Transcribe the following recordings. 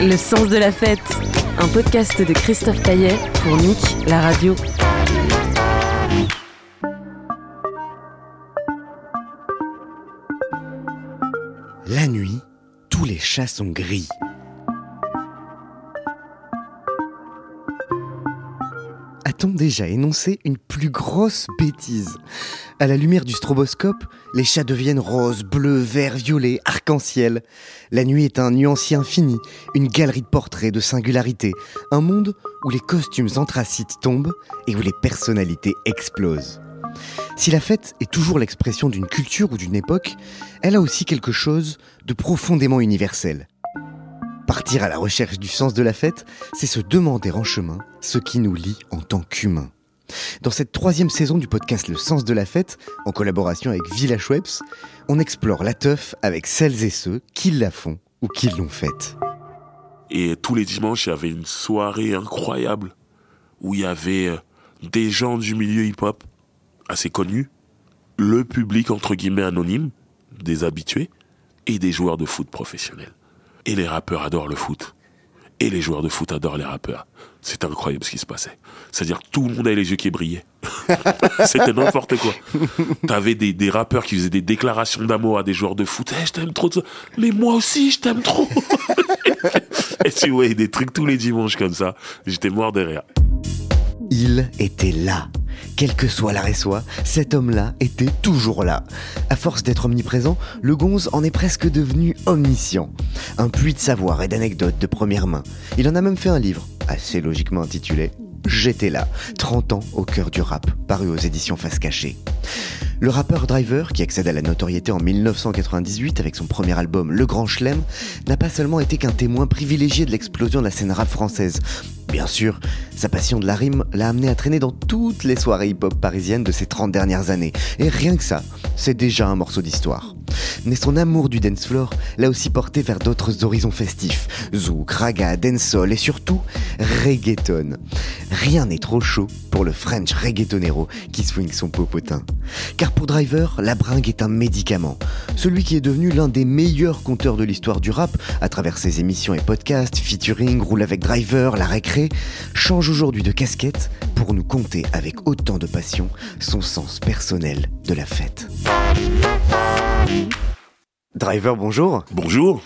Le sens de la fête, un podcast de Christophe Taillet pour Nick, la radio. La nuit, tous les chats sont gris. A-t-on déjà énoncé une plus grosse bêtise? À la lumière du stroboscope, les chats deviennent roses, bleus, verts, violets, arc-en-ciel. La nuit est un nuancier infini, une galerie de portraits, de singularités, un monde où les costumes anthracites tombent et où les personnalités explosent. Si la fête est toujours l'expression d'une culture ou d'une époque, elle a aussi quelque chose de profondément universel. Partir à la recherche du sens de la fête, c'est se demander en chemin ce qui nous lie en tant qu'humains. Dans cette troisième saison du podcast Le sens de la fête, en collaboration avec Village Webs, on explore la teuf avec celles et ceux qui la font ou qui l'ont faite. Et tous les dimanches, il y avait une soirée incroyable où il y avait euh, des gens du milieu hip-hop assez connus, le public entre guillemets anonyme, des habitués, et des joueurs de foot professionnels. Et les rappeurs adorent le foot. Et les joueurs de foot adorent les rappeurs. C'était incroyable ce qui se passait. C'est-à-dire tout le monde avait les yeux qui brillaient. C'était n'importe quoi. T'avais des, rappeurs qui faisaient des déclarations d'amour à des joueurs de foot. Eh, je t'aime trop. Mais moi aussi, je t'aime trop. et tu voyais des trucs tous les dimanches comme ça. J'étais mort de rire. Il était là. Quel que soit l'arrêt soit, cet homme-là était toujours là. À force d'être omniprésent, le gonze en est presque devenu omniscient. Un puits de savoir et d'anecdotes de première main. Il en a même fait un livre, assez logiquement intitulé J'étais là, 30 ans au cœur du rap, paru aux éditions Face Cachée. Le rappeur Driver, qui accède à la notoriété en 1998 avec son premier album Le Grand Chelem, n'a pas seulement été qu'un témoin privilégié de l'explosion de la scène rap française. Bien sûr, sa passion de la rime l'a amené à traîner dans toutes les soirées hip-hop parisiennes de ces 30 dernières années. Et rien que ça, c'est déjà un morceau d'histoire. Mais son amour du dance floor l'a aussi porté vers d'autres horizons festifs. Zouk, raga, dancehall et surtout reggaeton. Rien n'est trop chaud pour le French reggaetonero qui swing son popotin. Car pour Driver, la bringue est un médicament. Celui qui est devenu l'un des meilleurs conteurs de l'histoire du rap à travers ses émissions et podcasts, featuring, roule avec Driver, la récré, change aujourd'hui de casquette pour nous conter avec autant de passion son sens personnel de la fête. Driver, bonjour. Bonjour.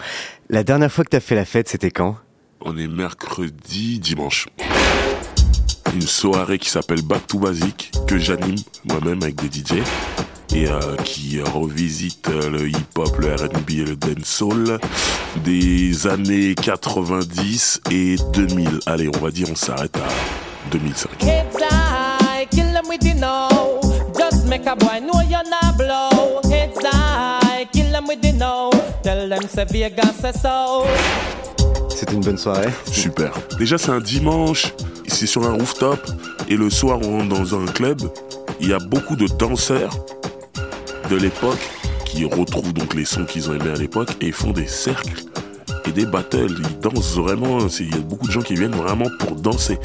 La dernière fois que t'as fait la fête, c'était quand? On est mercredi, dimanche. Une soirée qui s'appelle Back to Basic, que j'anime moi-même avec des DJ. Et euh, qui revisite le hip-hop, le RB et le dancehall des années 90 et 2000. Allez, on va dire on s'arrête à 2005. Kids I kill them with the know. Just make a boy know you're not blow. Kids I kill them with the know. Tell them say Vegas say so. C'était une bonne soirée. Super. Déjà, c'est un dimanche, c'est sur un rooftop, et le soir, on rentre dans un club. Il y a beaucoup de danseurs de l'époque qui retrouvent donc les sons qu'ils ont aimés à l'époque et font des cercles et des battles. Ils dansent vraiment. Il y a beaucoup de gens qui viennent vraiment pour danser.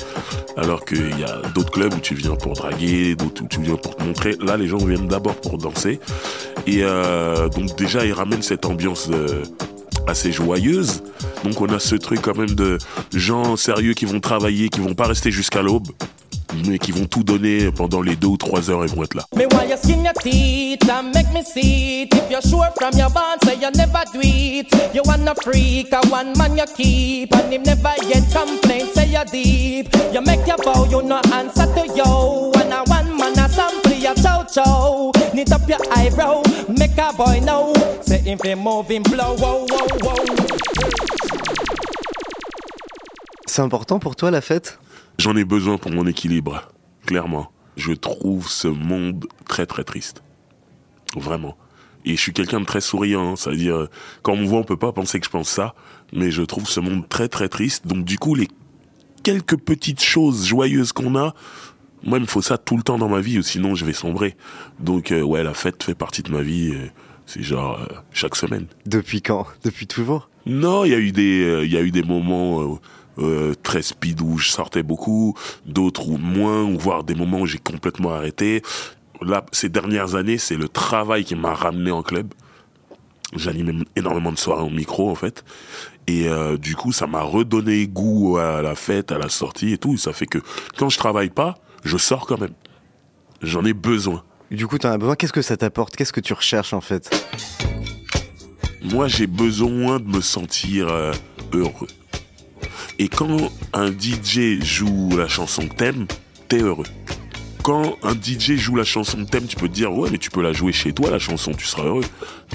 Alors qu'il y a d'autres clubs où tu viens pour draguer, d'autres où tu viens pour te montrer. Là, les gens viennent d'abord pour danser. Et euh, donc déjà, ils ramènent cette ambiance euh, assez joyeuse. Donc on a ce truc quand même de gens sérieux qui vont travailler, qui vont pas rester jusqu'à l'aube, mais qui vont tout donner pendant les deux ou trois heures, ils vont être là. Me why you skin your teeth and make me see it. If you're sure from your bond, say you never do it. You want a freak, a one man you keep, and him never yet complain. Say you're deep. You make your vow, you no answer to yo. And a one man a sample your chow chow. Knit up your eyebrow, make a boy know. Say if he moving blow, whoa, whoa, whoa. C'est important pour toi la fête? J'en ai besoin pour mon équilibre, clairement. Je trouve ce monde très très triste. Vraiment. Et je suis quelqu'un de très souriant, hein. c'est-à-dire, quand on me voit, on peut pas penser que je pense ça, mais je trouve ce monde très très triste. Donc du coup, les quelques petites choses joyeuses qu'on a, moi, il me faut ça tout le temps dans ma vie, ou sinon je vais sombrer. Donc euh, ouais, la fête fait partie de ma vie. euh, C'est genre euh, chaque semaine. Depuis quand? Depuis toujours? Non, il y a eu des, euh, il y a eu des moments euh, très speed où je sortais beaucoup, d'autres où moins, ou voire des moments où j'ai complètement arrêté. Là, ces dernières années, c'est le travail qui m'a ramené en club. J'animais énormément de soirées au micro, en fait. Et euh, du coup, ça m'a redonné goût à la fête, à la sortie et tout. Ça fait que quand je travaille pas, je sors quand même. J'en ai besoin. Du coup, t'en as besoin. Qu'est-ce que ça t'apporte? Qu'est-ce que tu recherches en fait? Moi, j'ai besoin de me sentir euh, heureux. Et quand un DJ joue la chanson que t'aimes, t'es heureux. Quand un DJ joue la chanson que t'aimes, tu peux te dire ouais mais tu peux la jouer chez toi la chanson, tu seras heureux.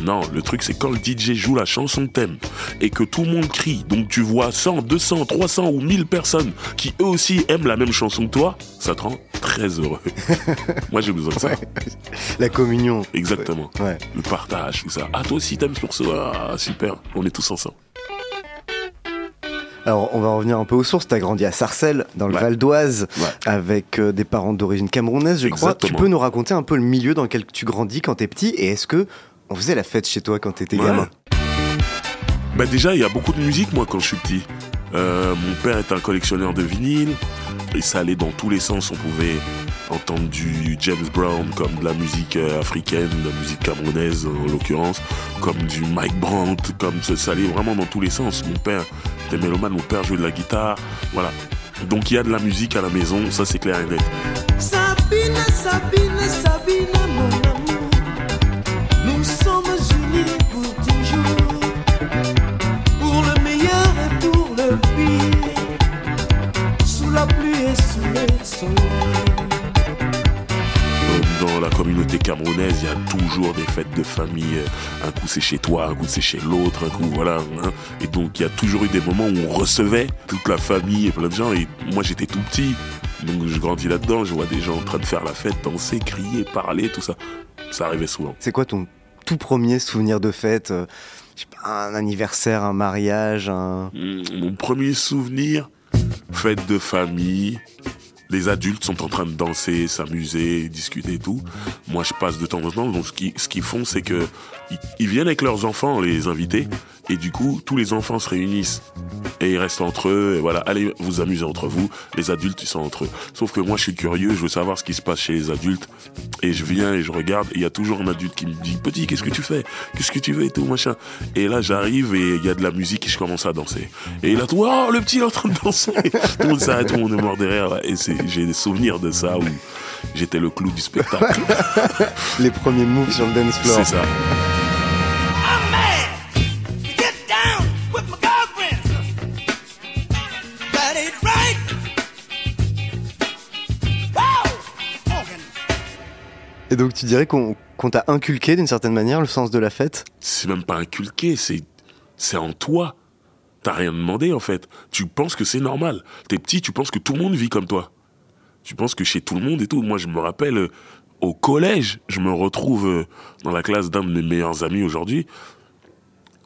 Non, le truc c'est quand le DJ joue la chanson que t'aimes et que tout le monde crie, donc tu vois 100, 200, 300 ou 1000 personnes qui eux aussi aiment la même chanson que toi, ça te rend très heureux. Moi j'ai besoin de ça. La communion. Exactement. Ouais. Le partage, tout ça. Ah, toi aussi t'aimes ce morceau Ah, super. On est tous ensemble. Alors, on va revenir un peu aux sources. T'as grandi à Sarcelles, dans le Ouais. Val d'Oise, Ouais. avec euh, des parents d'origine camerounaise, je crois. Tu peux nous raconter un peu le milieu dans lequel tu grandis quand t'es petit Et est-ce que on faisait la fête chez toi quand t'étais Ouais. gamin? Bah déjà, il y a beaucoup de musique, moi, quand je suis petit. Euh, mon père est un collectionneur de vinyles, et ça allait dans tous les sens. On pouvait entendre du James Brown, comme de la musique euh, africaine, de la musique camerounaise en l'occurrence, comme du Mike Brandt, comme ça, allait vraiment dans tous les sens. Mon père était mélomane, mon père jouait de la guitare, voilà. Donc il y a de la musique à la maison, ça c'est clair et net. Sabine, Sabine, Sabine, mon amour. Nous sommes unis pour toujours. Pour le meilleur et pour le pire. Sous la pluie Dans la communauté camerounaise, il y a toujours des fêtes de famille. Un coup c'est chez toi, un coup c'est chez l'autre, un coup voilà. hein. Et donc il y a toujours eu des moments où on recevait toute la famille et plein de gens. Et moi j'étais tout petit, donc je grandis là-dedans. Je vois des gens en train de faire la fête, danser, crier, parler, tout ça. Ça arrivait souvent. C'est quoi ton tout premier souvenir de fête euh, Un anniversaire, un mariage, un... Mon premier souvenir, fête de famille. Les adultes sont en train de danser, s'amuser, discuter et tout. Moi, je passe de temps en temps. Donc, ce qu'ils ce qu'ils font, c'est que ils, viennent avec leurs enfants, les invités, et du coup, tous les enfants se réunissent et ils restent entre eux. Et voilà, allez vous amuser entre vous. Les adultes, ils sont entre eux. Sauf que moi, je suis curieux, je veux savoir ce qui se passe chez les adultes, et je viens et je regarde. Il y a toujours un adulte qui me dit petit, qu'est-ce que tu fais? Qu'est-ce que tu veux et tout machin. Et là, j'arrive et il y a de la musique et je commence à danser. Et là, tout, oh, le petit est en train de danser. tout monde s'arrête, tout le monde est mort derrière. Et c'est, j'ai des souvenirs de ça où j'étais le clou du spectacle. les premiers moves sur le dance floor. c'est ça. Et donc tu dirais qu'on qu'on t'a inculqué d'une certaine manière le sens de la fête? C'est même pas inculqué, c'est c'est en toi. T'as rien demandé en fait. Tu penses que c'est normal. T'es petit, tu penses que tout le monde vit comme toi. Tu penses que chez tout le monde et tout. Moi, je me rappelle euh, au collège, je me retrouve euh, dans la classe d'un de mes meilleurs amis aujourd'hui.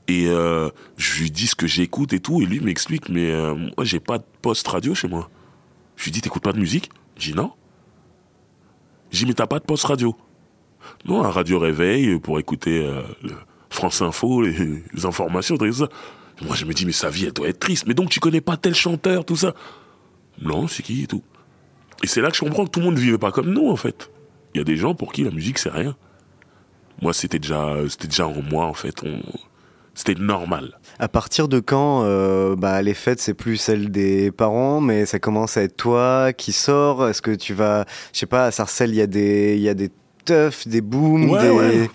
Et euh, je lui dis ce que j'écoute et tout, et lui m'explique, mais moi j'ai pas de poste radio chez moi. Je lui dis, t'écoutes pas de musique? Je dis non. Je dis, mais t'as pas de poste radio? Non, un radio réveil pour écouter le France Info, les informations, tout ça. Moi je me dis, mais sa vie elle doit être triste. Mais donc tu connais pas tel chanteur, tout ça? Non, c'est qui et tout? Et c'est là que je comprends que tout le monde ne vivait pas comme nous en fait. Il y a des gens pour qui la musique c'est rien. Moi c'était déjà, c'était déjà en moi en fait. On... C'était normal. À partir de quand euh, bah, les fêtes, c'est plus celle des parents, mais ça commence à être toi qui sors Est-ce que tu vas, je sais pas, à Sarcelles, il y a des, il y a des teufs, des booms, Ouais, des... ouais.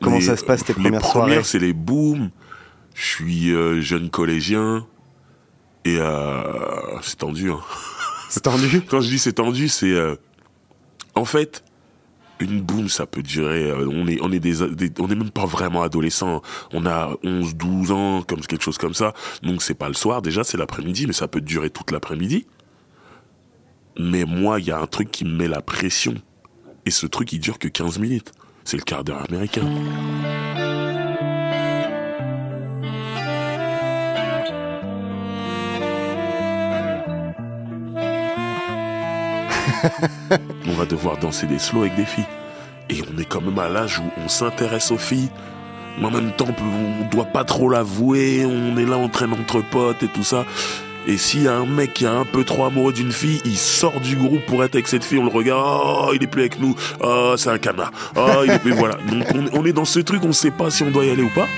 Comment Les- ça se passe tes les premières soirées? premières, c'est les booms. Je suis euh, jeune collégien. Et euh, c'est tendu. Hein. C'est tendu Quand je dis c'est tendu, c'est... euh, en fait, Une boom, ça peut durer. euh, on est, on est on est même pas vraiment adolescent. On a 11, 12 ans, comme quelque chose comme ça. Donc c'est pas le soir. Déjà, c'est l'après-midi, mais ça peut durer toute l'après-midi. Mais moi, il y a un truc qui me met la pression. Et ce truc, il dure que 15 minutes. C'est le quart d'heure américain. On va devoir danser des slows avec des filles. Et on est quand même à l'âge où on s'intéresse aux filles. Mais en même temps, on doit pas trop l'avouer. On est là en train entre potes et tout ça. Et s'il y a un mec qui est un peu trop amoureux d'une fille, il sort du groupe pour être avec cette fille, on le regarde, oh, il est plus avec nous, oh, c'est un canard, oh, voilà. Donc on, est dans ce truc, on sait pas si on doit y aller ou pas.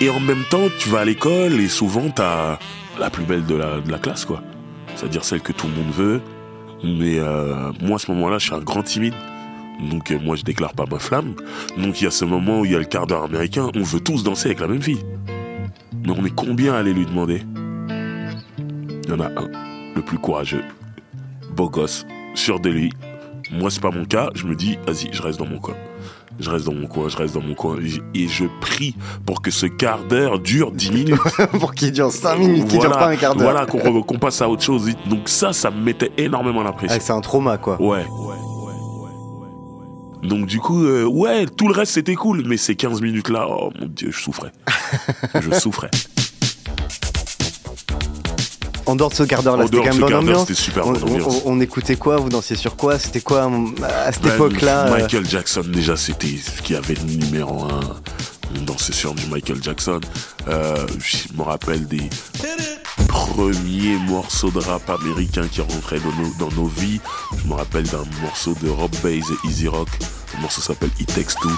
Et en même temps, tu vas à l'école et souvent t'as la plus belle de la, de la classe, quoi. C'est-à-dire celle que tout le monde veut. Mais euh, moi, à ce moment-là, je suis un grand timide. Donc euh, moi, je déclare pas ma flamme. Donc il y a ce moment où il y a le quart d'heure américain, on veut tous danser avec la même fille. Mais on est combien à aller lui demander? Il y en a un, le plus courageux, beau gosse, sûr de lui. Moi, c'est pas mon cas. Je me dis, vas-y, je reste dans mon coin. Je reste dans mon coin, je reste dans mon coin. Et je prie pour que ce quart d'heure dure 10 minutes. Pour qu'il dure 5 minutes, qu'il dure pas un quart d'heure. Voilà, qu'on passe à autre chose. Donc ça, ça me mettait énormément la pression. Ah, c'est un trauma, quoi. Ouais. Donc du coup, euh, ouais, tout le reste c'était cool, mais ces 15 minutes là, oh mon dieu, je souffrais. je souffrais. En dehors de ce quart d'heure là, c'était quand même bonne ambiance. super on, bonne ambiance. on- on écoutait quoi Vous dansiez sur quoi? C'était quoi hum, à cette Ben, époque-là euh, Michael Jackson déjà c'était ce qui avait le numéro un. On dansait sur du Michael Jackson. Euh, je me rappelle des premiers morceaux de rap américain qui rentraient dans nos, dans nos vies. Je me rappelle d'un morceau de Rob Bass et Easy Rock. Le morceau s'appelle It Takes Two.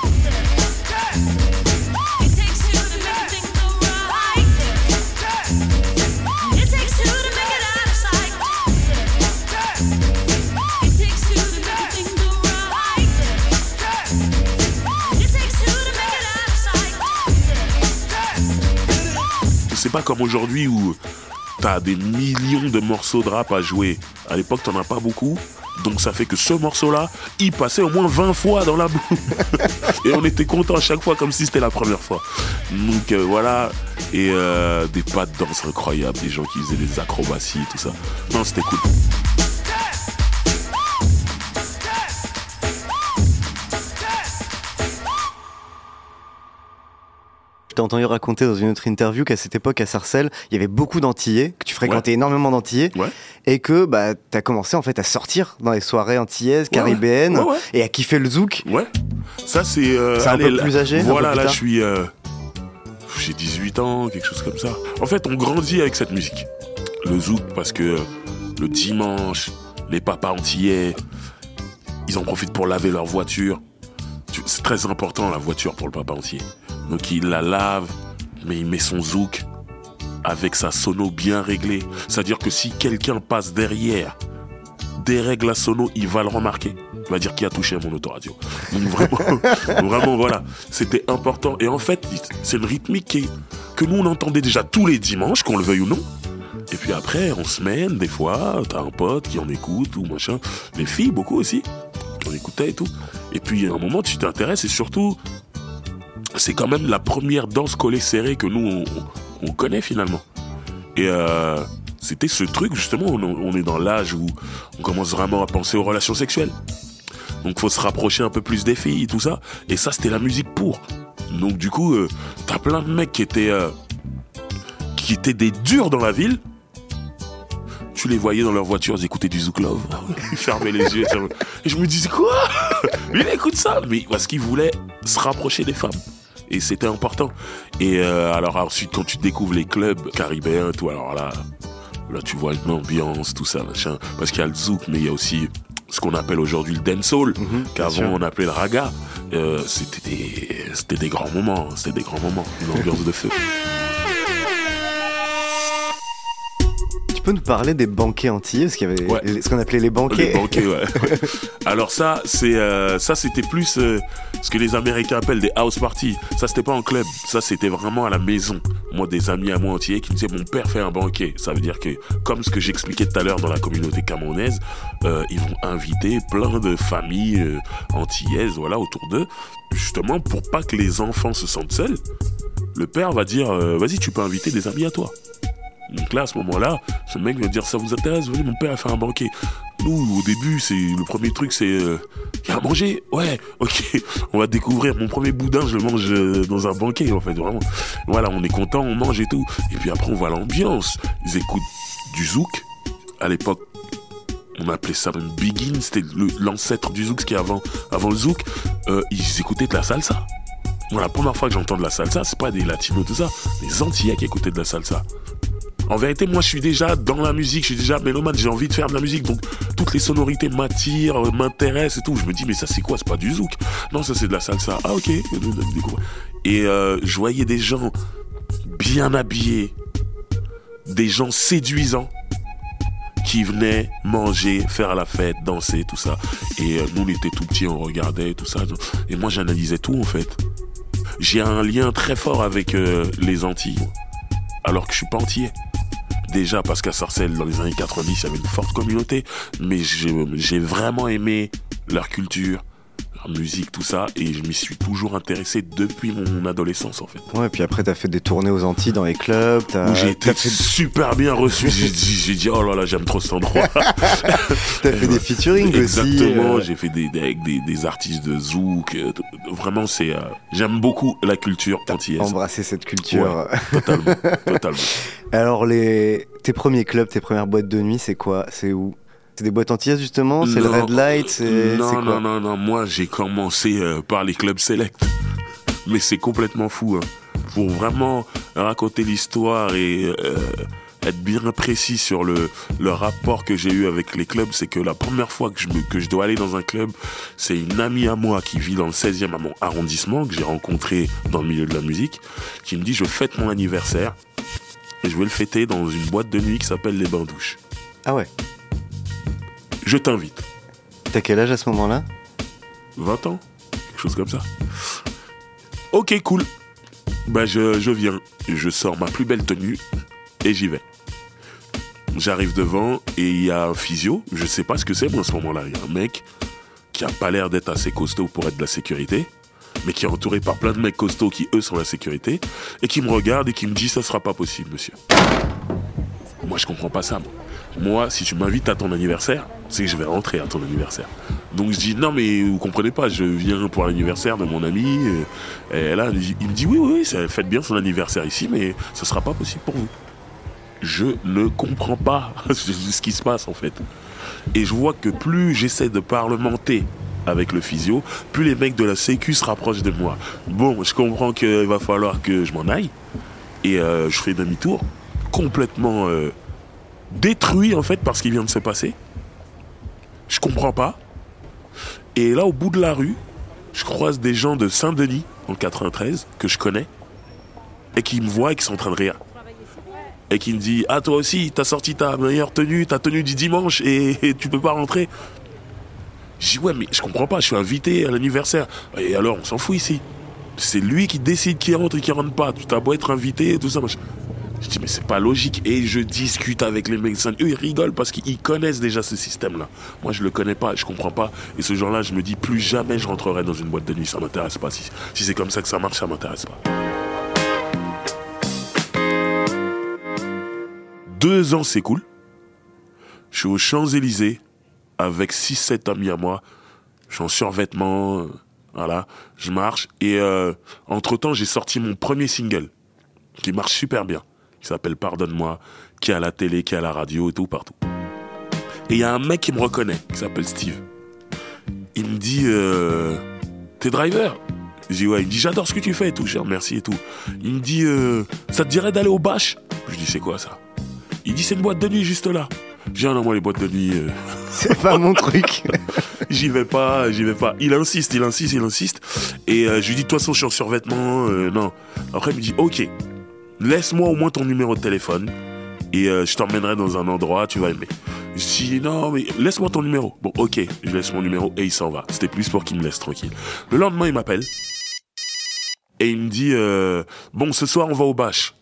Pas comme aujourd'hui où t'as des millions de morceaux de rap à jouer. À l'époque, t'en as pas beaucoup. Donc ça fait que ce morceau-là, il passait au moins 20 fois dans la boucle. et on était content à chaque fois comme si c'était la première fois. Donc euh, voilà. Et euh, des pas de danse incroyables, des gens qui faisaient des acrobaties, tout ça. Non, c'était cool. Je t'ai entendu raconter dans une autre interview qu'à cette époque à Sarcelles, il y avait beaucoup d'antillais, que tu fréquentais énormément d'antillais, Ouais. et que bah t'as commencé en fait à sortir dans les soirées antillaises, caribéennes, Ouais, et à kiffer le zouk. Ouais. Ça, c'est. euh, C'est un allez, peu plus âgé, un Voilà, peu plus là, je suis. euh, j'ai 18 ans, quelque chose comme ça. En fait, on grandit avec cette musique. Le zouk, parce que euh, le dimanche, les papas antillais, ils en profitent pour laver leur voiture. Tu- C'est très important, la voiture, pour le papa entier. Donc, il la lave, mais il met son zouk avec sa sono bien réglée. C'est-à-dire que si quelqu'un passe derrière, dérègle la sono, il va le remarquer. Il va dire qui a touché à mon autoradio? Donc vraiment, vraiment voilà, c'était important. Et en fait, c'est une rythmique qui que nous on entendait déjà tous les dimanches, qu'on le veuille ou non. Et puis après, en semaine, des fois, t'as un pote qui en écoute ou machin. Les filles, beaucoup aussi, qui en écoutaient et tout. Et puis à un moment, tu t'intéresses et surtout, c'est quand même la première danse collée serrée que nous on, on connaît finalement. Et euh, c'était ce truc justement, on, est dans l'âge où on commence vraiment à penser aux relations sexuelles. Donc faut se rapprocher un peu plus des filles, tout ça. Et ça, c'était la musique pour. Donc du coup, euh, t'as plein de mecs qui étaient euh, qui étaient des durs dans la ville. Tu les voyais dans leur voiture, ils écoutaient du Zouk Love. Ils fermaient les yeux. Et je me disais quoi? Il écoute ça Mais parce qu'ils voulaient se rapprocher des femmes. Et c'était important. Et euh, alors ensuite, quand tu découvres les clubs caribéens, tout, alors là, là tu vois l'ambiance, tout ça, machin. Parce qu'il y a le zouk, mais il y a aussi ce qu'on appelle aujourd'hui le dancehall, qu'avant sûr. on appelait le raga. Euh, c'était des, grands moments, c'était des grands moments, une ambiance de feu. Peux nous parler des banquets antillais Parce qu'il y avait Ouais. ce qu'on appelait les banquets. Les banquets, ouais. ouais. Alors ça, c'est euh, ça, c'était plus euh, ce que les Américains appellent des house parties. Ça, c'était pas en club. Ça, c'était vraiment à la maison. Moi, des amis à moi entiers qui me disaient mon père fait un banquet. Ça veut dire que, comme ce que j'expliquais tout à l'heure dans la communauté camerounaise, euh, ils vont inviter plein de familles antillaises, voilà, autour d'eux, justement pour pas que les enfants se sentent seuls. Le père va dire, vas-y, tu peux inviter des amis à toi. Donc là, à ce moment-là, ce mec va dire, ça vous intéresse Venez, mon père a fait un banquet. Nous, au début, c'est le premier truc, c'est euh, y a à manger. Ouais, ok. On va découvrir mon premier boudin, je le mange euh, dans un banquet, en fait, vraiment. Voilà, on est content, on mange et tout. Et puis après, on voit l'ambiance. Ils écoutent du zouk. À l'époque, on appelait ça même Begin, c'était l'ancêtre du zouk, ce qui est avant, avant le zouk. Euh, ils écoutaient de la salsa. Moi, la première fois que j'entends de la salsa, c'est pas des latinos, tout ça, des Antillais qui écoutaient de la salsa. En vérité, moi, je suis déjà dans la musique, je suis déjà mélomane, j'ai envie de faire de la musique, donc toutes les sonorités m'attirent, euh, m'intéressent et tout. Je me dis, mais ça, c'est quoi? C'est pas du zouk Non, ça, c'est de la salsa. Ah, ok. Et euh, je voyais des gens bien habillés, des gens séduisants qui venaient manger, faire la fête, danser, tout ça. Et euh, nous, on était tout petits, on regardait, tout ça. Et moi, j'analysais tout, en fait. J'ai un lien très fort avec euh, les Antilles, alors que je suis pas antillais. Déjà parce qu'à Sarcelles, dans les années 90, il y avait une forte communauté, mais j'ai vraiment aimé leur culture, musique, tout ça, et je m'y suis toujours intéressé depuis mon adolescence, en fait. Ouais, puis après, t'as fait des tournées aux Antilles dans les clubs. T'as j'ai été fait, super bien reçu. J'ai dit, j'ai dit, oh là là, j'aime trop cet endroit. t'as fait des featuring aussi. Exactement, euh, j'ai fait des, des- avec des, des artistes de zouk. euh, Vraiment, c'est, euh, j'aime beaucoup la culture antillaise. embrasser cette culture. Totalement, totalement. Alors, les... tes premiers clubs, tes premières boîtes de nuit, c'est quoi? C'est où? C'est des boîtes antillaises justement? C'est le Red Light C'est Non, quoi non, non, non. Moi, j'ai commencé euh, par les clubs select. Mais c'est complètement fou. hein. Pour vraiment raconter l'histoire et euh, être bien précis sur le, le rapport que j'ai eu avec les clubs, c'est que la première fois que je, me, que je dois aller dans un club, c'est une amie à moi qui vit dans le 16e à mon arrondissement, que j'ai rencontré dans le milieu de la musique, qui me dit je fête mon anniversaire et je vais le fêter dans une boîte de nuit qui s'appelle Les Bains Douches. Ah ouais? Je t'invite. T'as quel âge à ce moment-là? 20 ans, quelque chose comme ça. Ok, cool. Bah, je, je viens, je sors ma plus belle tenue et j'y vais. J'arrive devant et il y a un physio, je sais pas ce que c'est moi à ce moment-là. Il y a un mec qui a pas l'air d'être assez costaud pour être de la sécurité, mais qui est entouré par plein de mecs costauds qui eux sont la sécurité, et qui me regarde et qui me dit ça sera pas possible, monsieur. Moi, je comprends pas ça. Moi, si tu m'invites à ton anniversaire, c'est que je vais rentrer à ton anniversaire. Donc je dis non mais vous comprenez pas, je viens pour l'anniversaire de mon ami. euh, Et là, il me dit oui oui, oui faites bien son anniversaire ici, mais ce sera pas possible pour vous. Je ne comprends pas ce qui se passe en fait. Et je vois que plus j'essaie de parlementer avec le physio, plus les mecs de la sécu se rapprochent de moi. Bon, je comprends qu'il va falloir que je m'en aille. Et euh, je fais demi-tour, complètement euh, détruit en fait par ce qui vient de se passer. Je comprends pas. Et là, au bout de la rue, je croise des gens de Saint-Denis, en 93, que je connais, et qui me voient et qui sont en train de rire. Et qui me dit Ah, toi aussi, t'as sorti ta meilleure tenue, ta tenue du dimanche, et, tu peux pas rentrer. Je dis Ouais, mais je comprends pas, je suis invité à l'anniversaire. Et alors, on s'en fout ici. C'est lui qui décide qui rentre et qui rentre pas. Tu t'as beau être invité et tout ça. Dis, mais c'est pas logique. Et je discute avec les médecins. Eux, ils rigolent parce qu'ils connaissent déjà ce système-là. Moi, je le connais pas, je comprends pas. Et ce genre-là, je me dis, plus jamais je rentrerai dans une boîte de nuit. Ça m'intéresse pas. Si, si c'est comme ça que ça marche, ça m'intéresse pas. Deux ans, cool. Je suis aux Champs-Élysées avec 6-7 amis à moi. Je suis en survêtement. euh, Voilà. Je marche. Et euh, entre-temps, j'ai sorti mon premier single qui marche super bien, qui s'appelle Pardonne-moi, qui est à la télé, qui est à la radio et tout, partout. Et il y a un mec qui me reconnaît, qui s'appelle Steve. Il me dit, euh, t'es driver? Je dis, ouais. Il me dit, j'adore ce que tu fais et tout, je dis, merci et tout. Il me dit, euh, ça te dirait d'aller au bâche Je dis, c'est quoi ça? Il dit, c'est une boîte de nuit juste là. Dis, ah non, moi, les boîtes de nuit, euh, C'est pas mon truc. j'y vais pas, j'y vais pas. Il insiste, il insiste, il insiste. Et euh, je lui dis, de toute façon, je suis en survêtement, euh, non. Après, il me dit, ok, laisse-moi au moins ton numéro de téléphone et euh, je t'emmènerai dans un endroit, tu vas aimer. Je dis non mais laisse-moi ton numéro. Bon ok, je laisse mon numéro et il s'en va. C'était plus pour qu'il me laisse tranquille. Le lendemain il m'appelle et il me dit euh, bon ce soir on va au bâche.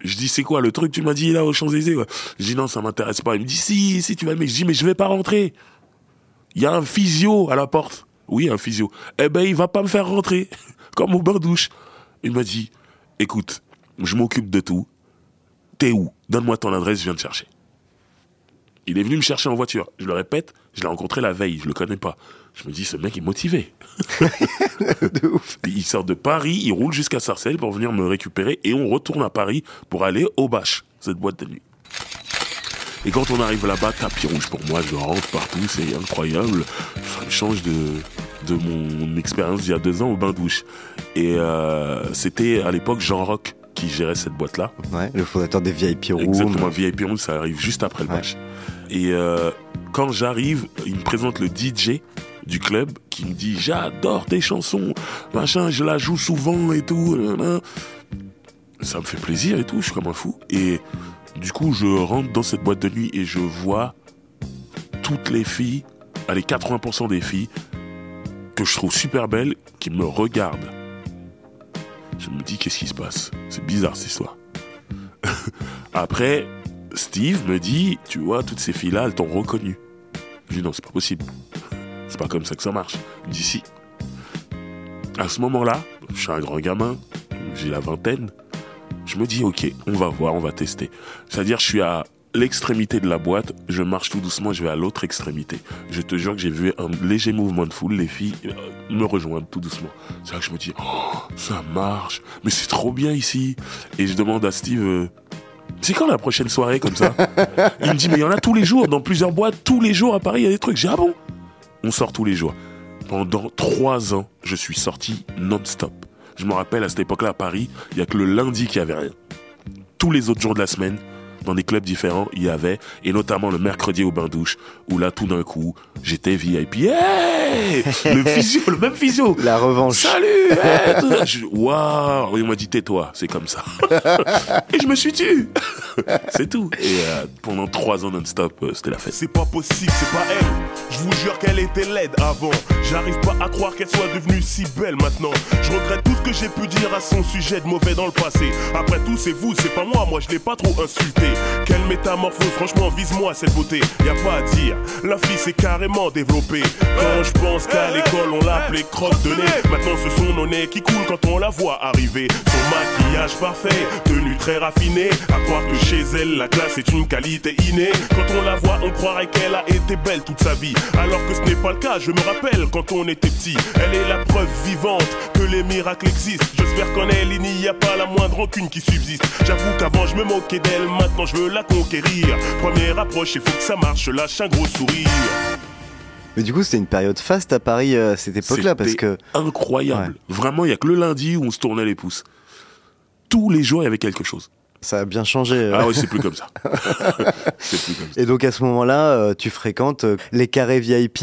Je dis c'est quoi le truc? Tu m'as dit là aux Champs-Élysées. Je dis non ça m'intéresse pas. Il me dit si si tu vas aimer. Je dis mais je vais pas rentrer. Il y a un physio à la porte. Oui un physio. Eh ben il va pas me faire rentrer comme au bain douche. Il m'a dit écoute je m'occupe de tout. T'es où? Donne-moi ton adresse, je viens te chercher. Il est venu me chercher en voiture. Je le répète, je l'ai rencontré la veille, je le connais pas. Je me dis, ce mec est motivé. de ouf. Il sort de Paris, il roule jusqu'à Sarcelles pour venir me récupérer et on retourne à Paris pour aller au Bâche, cette boîte de nuit. Et quand on arrive là-bas, tapis rouge pour moi, je rentre partout, c'est incroyable. Ça me change de, de mon expérience d'il y a deux ans au bain douche. Et euh, c'était à l'époque Jean Rock qui gérait cette boîte-là. Ouais, le fondateur des VIP Rooms. Exactement, VIP Room, ça arrive juste après le Ouais. match. Et euh, quand j'arrive, il me présente le DJ du club qui me dit j'adore tes chansons, machin, je la joue souvent et tout. nanana. Ça me fait plaisir et tout, je suis comme un fou. Et du coup, je rentre dans cette boîte de nuit et je vois toutes les filles, allez 80% des filles que je trouve super belles, qui me regardent. Je me dis qu'est-ce qui se passe? C'est bizarre cette histoire. Après, Steve me dit, tu vois, toutes ces filles-là, elles t'ont reconnu. Je dis non, c'est pas possible. C'est pas comme ça que ça marche. Il me dit si. À ce moment-là, je suis un grand gamin, j'ai la vingtaine. Je me dis ok, on va voir, on va tester. C'est-à-dire, je suis à l'extrémité de la boîte, je marche tout doucement, je vais à l'autre extrémité. Je te jure que j'ai vu un léger mouvement de foule, les filles euh, me rejoindre tout doucement. C'est là que je me dis, oh, ça marche, mais c'est trop bien ici. Et je demande à Steve, euh, c'est quand la prochaine soirée comme ça? Il me dit, mais il y en a tous les jours, dans plusieurs boîtes, tous les jours à Paris, il y a des trucs. J'ai ah bon? On sort tous les jours. Pendant trois ans, je suis sorti non-stop. Je me rappelle, à cette époque-là, à Paris, il y a que le lundi qu'il y avait rien. Tous les autres jours de la semaine, dans des clubs différents, il y avait, et notamment le mercredi au bain-douche, où là, tout d'un coup, j'étais VIP. Hey Le physio, le même physio La revanche. Salut hey, Waouh Il m'a dit tais-toi, c'est comme ça. et je me suis tu C'est tout. Et euh, pendant trois ans non-stop, euh, c'était la fête. C'est pas possible, c'est pas elle. Je vous jure qu'elle était laide avant. J'arrive pas à croire qu'elle soit devenue si belle maintenant. Je regrette tout ce que j'ai pu dire à son sujet de mauvais dans le passé. Après tout, c'est vous, c'est pas moi. Moi, je l'ai pas trop insulté. Quelle métamorphose, franchement, vise-moi cette beauté. Y a pas à dire. La fille s'est carrément développée. Quand je pense qu'à l'école, on l'appelait crotte de nez. Maintenant, ce sont nos nez qui coulent quand on la voit arriver. Son maquillage parfait, tenue très raffinée. À croire que chez elle, la classe est une qualité innée. Quand on la voit, on croirait qu'elle a été belle toute sa vie. Alors que ce n'est pas le cas, je me rappelle quand on était petit. Elle est la preuve vivante que les miracles existent. J'espère qu'en elle, il n'y a pas la moindre rancune qui subsiste. J'avoue qu'avant, je me moquais d'elle, maintenant je veux la conquérir. Première approche, il faut que ça marche, je lâche un gros sourire. Mais du coup, c'était une période faste à Paris euh, à cette époque-là parce que incroyable. Vraiment, il y a que le lundi où on se tournait les pouces. Tous les jours, il y avait quelque chose. ça a bien changé. euh. Ah oui, c'est plus comme ça. c'est plus comme ça. Et donc à ce moment-là, euh, tu fréquentes les carrés VIP,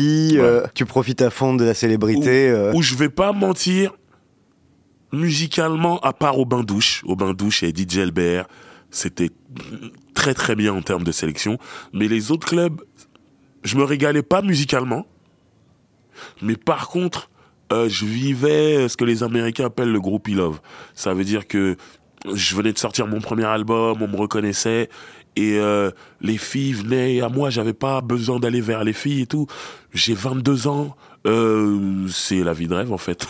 tu profites à fond de la célébrité. euh. Où je vais pas mentir, musicalement, à part au bain douche, au bain douche et DJ LBR, c'était très très bien en termes de sélection. Mais les autres clubs, je me régalais pas musicalement. Mais par contre, euh, je vivais ce que les Américains appellent le groupie love. Ça veut dire que je venais de sortir mon premier album, on me reconnaissait et euh, les filles venaient à moi, j'avais pas besoin d'aller vers les filles et tout. J'ai 22 ans, euh, c'est la vie de rêve en fait.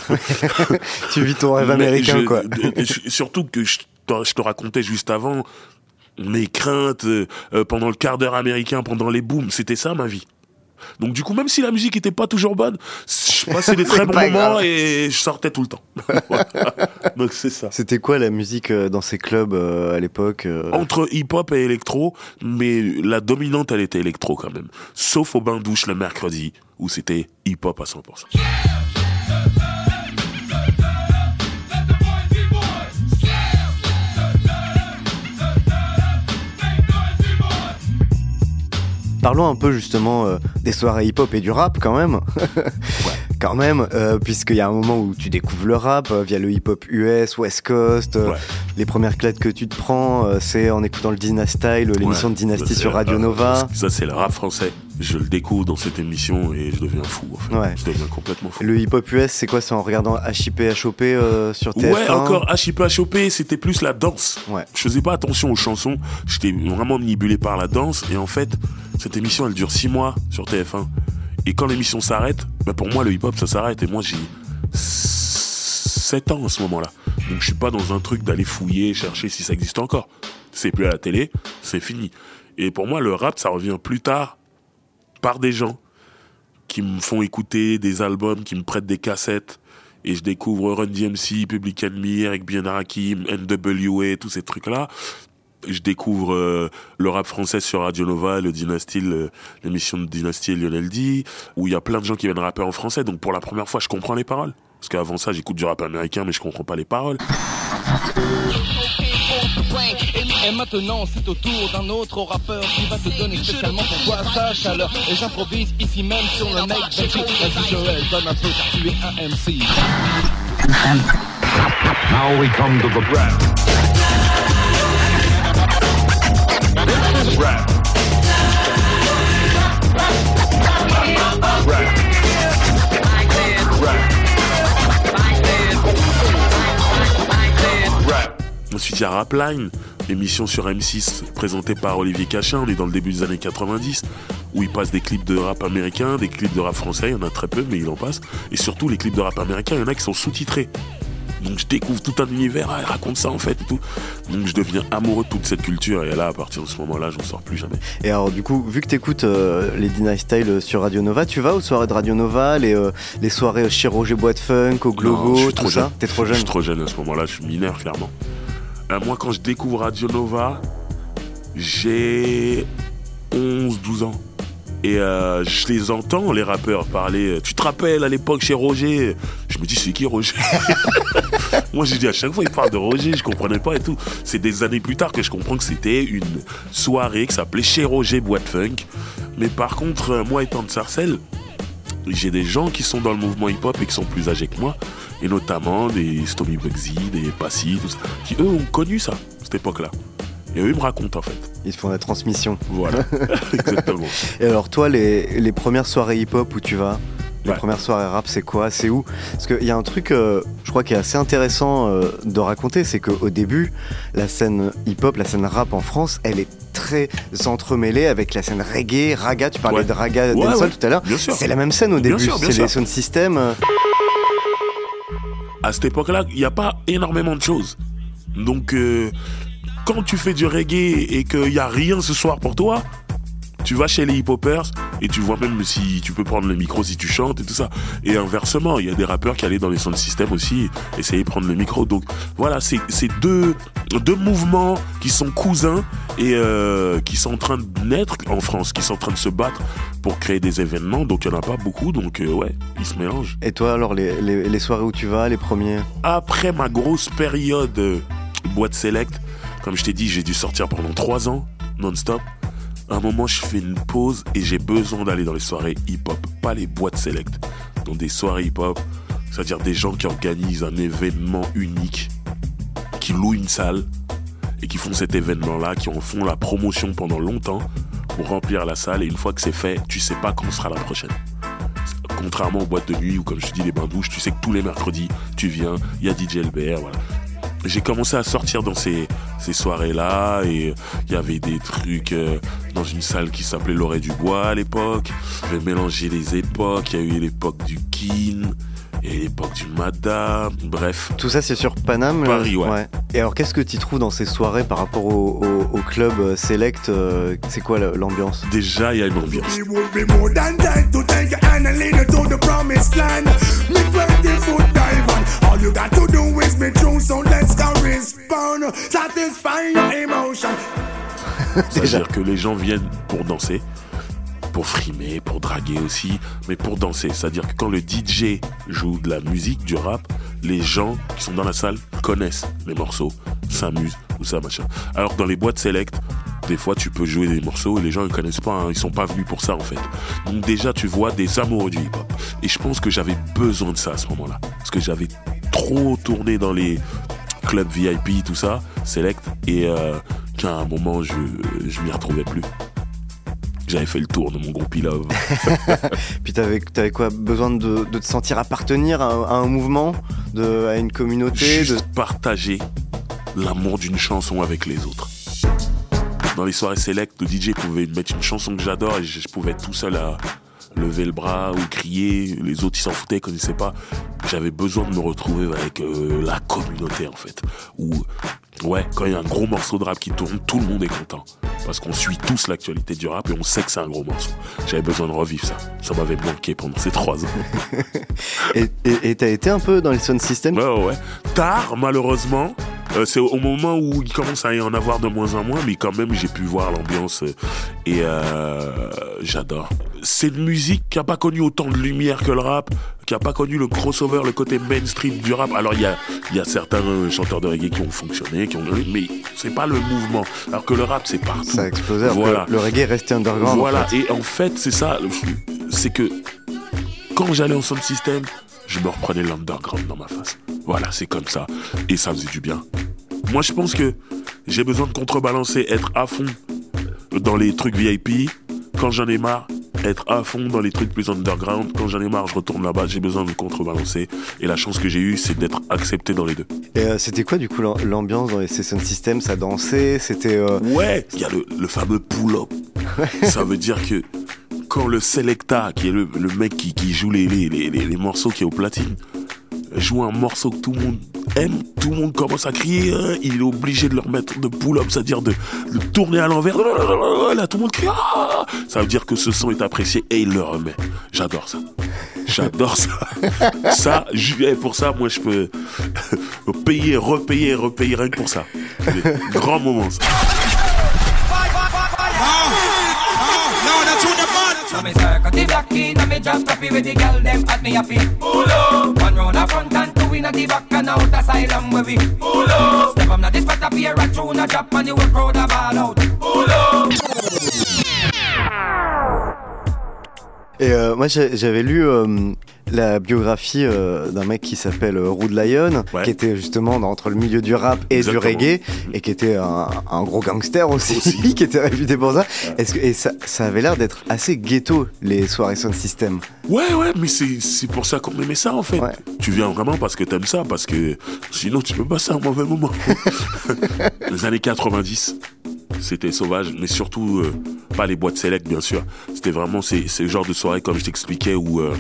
tu vis ton rêve américain, je- quoi. surtout que je, je te racontais juste avant mes craintes euh, pendant le quart d'heure américain, pendant les booms, c'était ça ma vie. Donc du coup, même si la musique était pas toujours bonne, je passais des très bons moments grave. et je sortais tout le temps. Donc c'est ça. C'était quoi la musique euh, dans ces clubs euh, à l'époque euh? Entre hip-hop et électro, mais la dominante, elle était électro quand même. Sauf au bain-douche le mercredi, où c'était hip-hop à 100%. Parlons un peu justement euh, des soirées hip-hop et du rap quand même. Quand même, euh, puisqu'il y a un moment où tu découvres le rap euh, via le hip-hop US, West Coast. euh, Ouais. Les premières claques que tu te prends, c'est en écoutant le Dynastyle, l'émission Ouais. de Dynasty sur Radio Nova. Ça, c'est le rap français. Je le découvre dans cette émission et je deviens fou. En fait. Ouais. Je deviens complètement fou. Le hip-hop US, c'est quoi C'est en regardant HIP HOP sur TF1 Ouais, encore HIP HOP, c'était plus la danse. Je faisais pas attention aux chansons. J'étais vraiment manipulé par la danse. Et en fait, cette émission, elle dure six mois sur TF1. Et quand l'émission s'arrête, bah pour moi, le hip-hop, ça s'arrête. Et moi, j'ai 7 ans à ce moment-là. Donc, je suis pas dans un truc d'aller fouiller, chercher si ça existe encore. C'est plus à la télé, c'est fini. Et pour moi, le rap, ça revient plus tard par des gens qui me font écouter des albums, qui me prêtent des cassettes. Et je découvre Run DMC, Public Enemy, Eric Bien Hakim, NWA, tous ces trucs-là. Je découvre euh, le rap français sur Radio Nova, le Dynasty, l'émission de Dynasty et Lionel D, où il y a plein de gens qui viennent rapper en français. Donc pour la première fois, je comprends les paroles. Parce qu'avant ça, j'écoute du rap américain, mais je comprends pas les paroles. Et maintenant, c'est au tour d'un autre rappeur qui va te donner spécialement pour toi sa chaleur. Et j'improvise ici même sur le mec Benji. Vas-y Joël, donne un peu car tu es un MC. Now we come to the rap. Ensuite, il y a Rapline, émission sur M6 présentée par Olivier Cachin. On est dans le début des années 90, où il passe des clips de rap américain, des clips de rap français. Il y en a très peu, mais il en passe. Et surtout, les clips de rap américain, il y en a qui sont sous-titrés. Donc, je découvre tout un univers. Il raconte ça en fait et tout. Donc, je deviens amoureux de toute cette culture. Et là, à partir de ce moment-là, j'en sors plus jamais. Et alors, du coup, vu que t'écoutes euh, les Dynastyle sur Radio Nova, tu vas aux soirées de Radio Nova, les, euh, les soirées chez Roger Boîte Funk, au Globo, Non, je suis tout trop ça jeune. T'es trop Je jeune suis trop jeune à ce moment-là, je suis mineur, clairement. Euh, moi, quand je découvre Radio Nova, j'ai 11, 12 ans. Et euh, je les entends, les rappeurs, parler. Tu te rappelles à l'époque chez Roger? Je me dis, c'est qui Roger? Moi, j'ai dit à chaque fois, il parle de Roger, je comprenais pas et tout. C'est des années plus tard que je comprends que c'était une soirée qui s'appelait chez Roger Boîte Funk. Mais par contre, euh, moi étant de Sarcelles, j'ai des gens qui sont dans le mouvement hip-hop et qui sont plus âgés que moi, et notamment des Stomy Bugsy, des Passy, tout ça, qui eux ont connu ça, cette époque-là. Et eux, ils me racontent en fait. Ils font la transmission. Voilà, exactement. Et alors, toi, les, les premières soirées hip-hop où tu vas les Ouais. premières soirées rap, c'est quoi? C'est où? Parce qu'il y a un truc, euh, je crois, qui est assez intéressant euh, de raconter, c'est qu'au début, la scène hip-hop, la scène rap en France, elle est très entremêlée avec la scène reggae, raga. Tu parlais Ouais. de raga Ouais, dancehall tout à l'heure. Bien sûr. C'est la même scène au début. C'est les sound systems. euh, à cette époque-là, il n'y a pas énormément de choses. Donc, euh, quand tu fais du reggae et qu'il n'y a rien ce soir pour toi, tu vas chez les hip-hoppers et tu vois même si tu peux prendre le micro si tu chantes et tout ça. Et inversement, il y a des rappeurs qui allaient dans les sound systems aussi, essayer de prendre le micro. Donc voilà, c'est deux, deux mouvements qui sont cousins et euh, qui sont en train de naître en France, qui sont en train de se battre pour créer des événements. Donc il n'y en a pas beaucoup, donc euh, ouais, ils se mélangent. Et toi, alors, les, les- les soirées où tu vas, les premiers? Après ma grosse période euh, boîte select, comme je t'ai dit, j'ai dû sortir pendant trois ans, non-stop. À un moment, je fais une pause et j'ai besoin d'aller dans les soirées hip-hop, pas les boîtes select. Dans des soirées hip-hop, c'est-à-dire des gens qui organisent un événement unique, qui louent une salle et qui font cet événement-là, qui en font la promotion pendant longtemps pour remplir la salle. Et une fois que c'est fait, tu sais pas quand sera la prochaine. Contrairement aux boîtes de nuit où, comme je te dis, les bains douches, tu sais que tous les mercredis, tu viens, il y a DJ LBR, voilà. J'ai commencé à sortir dans ces, ces soirées-là et il y avait des trucs euh, dans une salle qui s'appelait L'Orée du Bois à l'époque. J'avais mélangé les époques, il y a eu l'époque du Kin et l'époque du Madame, bref. Tout ça, c'est sur Paname euh, Paris, ouais. Et alors, qu'est-ce que tu trouves dans ces soirées par rapport au, au- au club euh, select euh, C'est quoi la- l'ambiance? Déjà, il y a une ambiance. So let's go respond. Satisfy your emotion. C'est-à-dire que les gens viennent pour danser. pour frimer, pour draguer aussi, mais pour danser. C'est-à-dire que quand le DJ joue de la musique, du rap, les gens qui sont dans la salle connaissent les morceaux, s'amusent ou ça machin. Alors que dans les boîtes select, des fois tu peux jouer des morceaux et les gens ne connaissent pas, hein, ils sont pas venus pour ça en fait. Donc déjà tu vois des amoureux du hip-hop. Et je pense que j'avais besoin de ça à ce moment-là. Parce que j'avais trop tourné dans les clubs VIP, tout ça, select, et euh, qu'à un moment je, je m'y retrouvais plus. J'avais fait le tour de mon groupe Love. Puis t'avais avais quoi Besoin de, de te sentir appartenir à, à un mouvement, de, à une communauté Juste de... partager l'amour d'une chanson avec les autres. Dans les soirées select, le DJ pouvait mettre une chanson que j'adore et je, je pouvais être tout seul à lever le bras ou crier. Les autres, ils s'en foutaient, ils connaissaient pas. J'avais besoin de me retrouver avec euh, la communauté, en fait. Où, ouais, quand il y a un gros morceau de rap qui tourne, tout le monde est content. Parce qu'on suit tous l'actualité du rap et on sait que c'est un gros morceau. J'avais besoin de revivre ça. Ça m'avait manqué pendant ces trois ans. Et t'as été un peu dans les sound systems? Ouais, ouais. Tard, malheureusement. Euh, c'est au moment où il commence à y en avoir de moins en moins, mais quand même j'ai pu voir l'ambiance euh, et euh, j'adore. C'est une musique qui a pas connu autant de lumière que le rap, qui a pas connu le crossover, le côté mainstream du rap. Alors il y a, il y a certains chanteurs de reggae qui ont fonctionné, qui ont mais c'est pas le mouvement. Alors que le rap c'est partout. Ça a explosé Voilà. le reggae restait underground. en Voilà, fait. et en fait, c'est ça, c'est que quand j'allais en sound system, je me reprenais l'underground dans ma face. Voilà, c'est comme ça, et ça faisait du bien. Moi, je pense que j'ai besoin de contrebalancer, être à fond dans les trucs VIP. Quand j'en ai marre, être à fond dans les trucs plus underground. Quand j'en ai marre, je retourne là-bas, j'ai besoin de contrebalancer. Et la chance que j'ai eue, c'est d'être accepté dans les deux. Et euh, c'était quoi du coup l'am- l'ambiance dans les sound systems? Ça dansait? C'était. euh, Ouais, il y a le, le fameux pull-up. Ça veut dire que quand le Selecta, qui est le, le mec qui, qui joue les, les, les, les- les morceaux qui est au platine, joue un morceau que tout le monde aime, tout le monde commence à crier, hein, il est obligé de leur mettre de pull-up, c'est-à-dire de, de tourner à l'envers. Là, tout le monde crie. Ah ça veut dire que ce son est apprécié et il le remet. J'adore ça. J'adore ça. Ça, je- eh, pour ça, moi, je peux payer, repayer, repayer rien que pour ça. Des grands moments, ça. So me circle the black in and me just copy with the girl them at me a fit. Pull up. One round the front and two in the back and out asylum where we. Pull up. Step up now this spot up here a tune a drop and you will crowd a ball out. Pull up. Et euh, moi j'avais lu euh, la biographie euh, d'un mec qui s'appelle euh, Rude Lion, Ouais. qui était justement dans- entre le milieu du rap et Exactement. du reggae, et qui était un, un gros gangster aussi, Aussi. qui était réputé pour ça. Est-ce que, et ça, ça avait l'air d'être assez ghetto, les soirées sound system. Ouais, ouais, mais c'est c'est pour ça qu'on aimait ça en fait. Ouais. Tu viens vraiment parce que t'aimes ça, parce que sinon tu peux passer un mauvais moment. Les années 90, c'était sauvage, mais surtout euh, pas les boîtes select bien sûr. C'était vraiment ces, ces genres de soirées comme je t'expliquais où euh,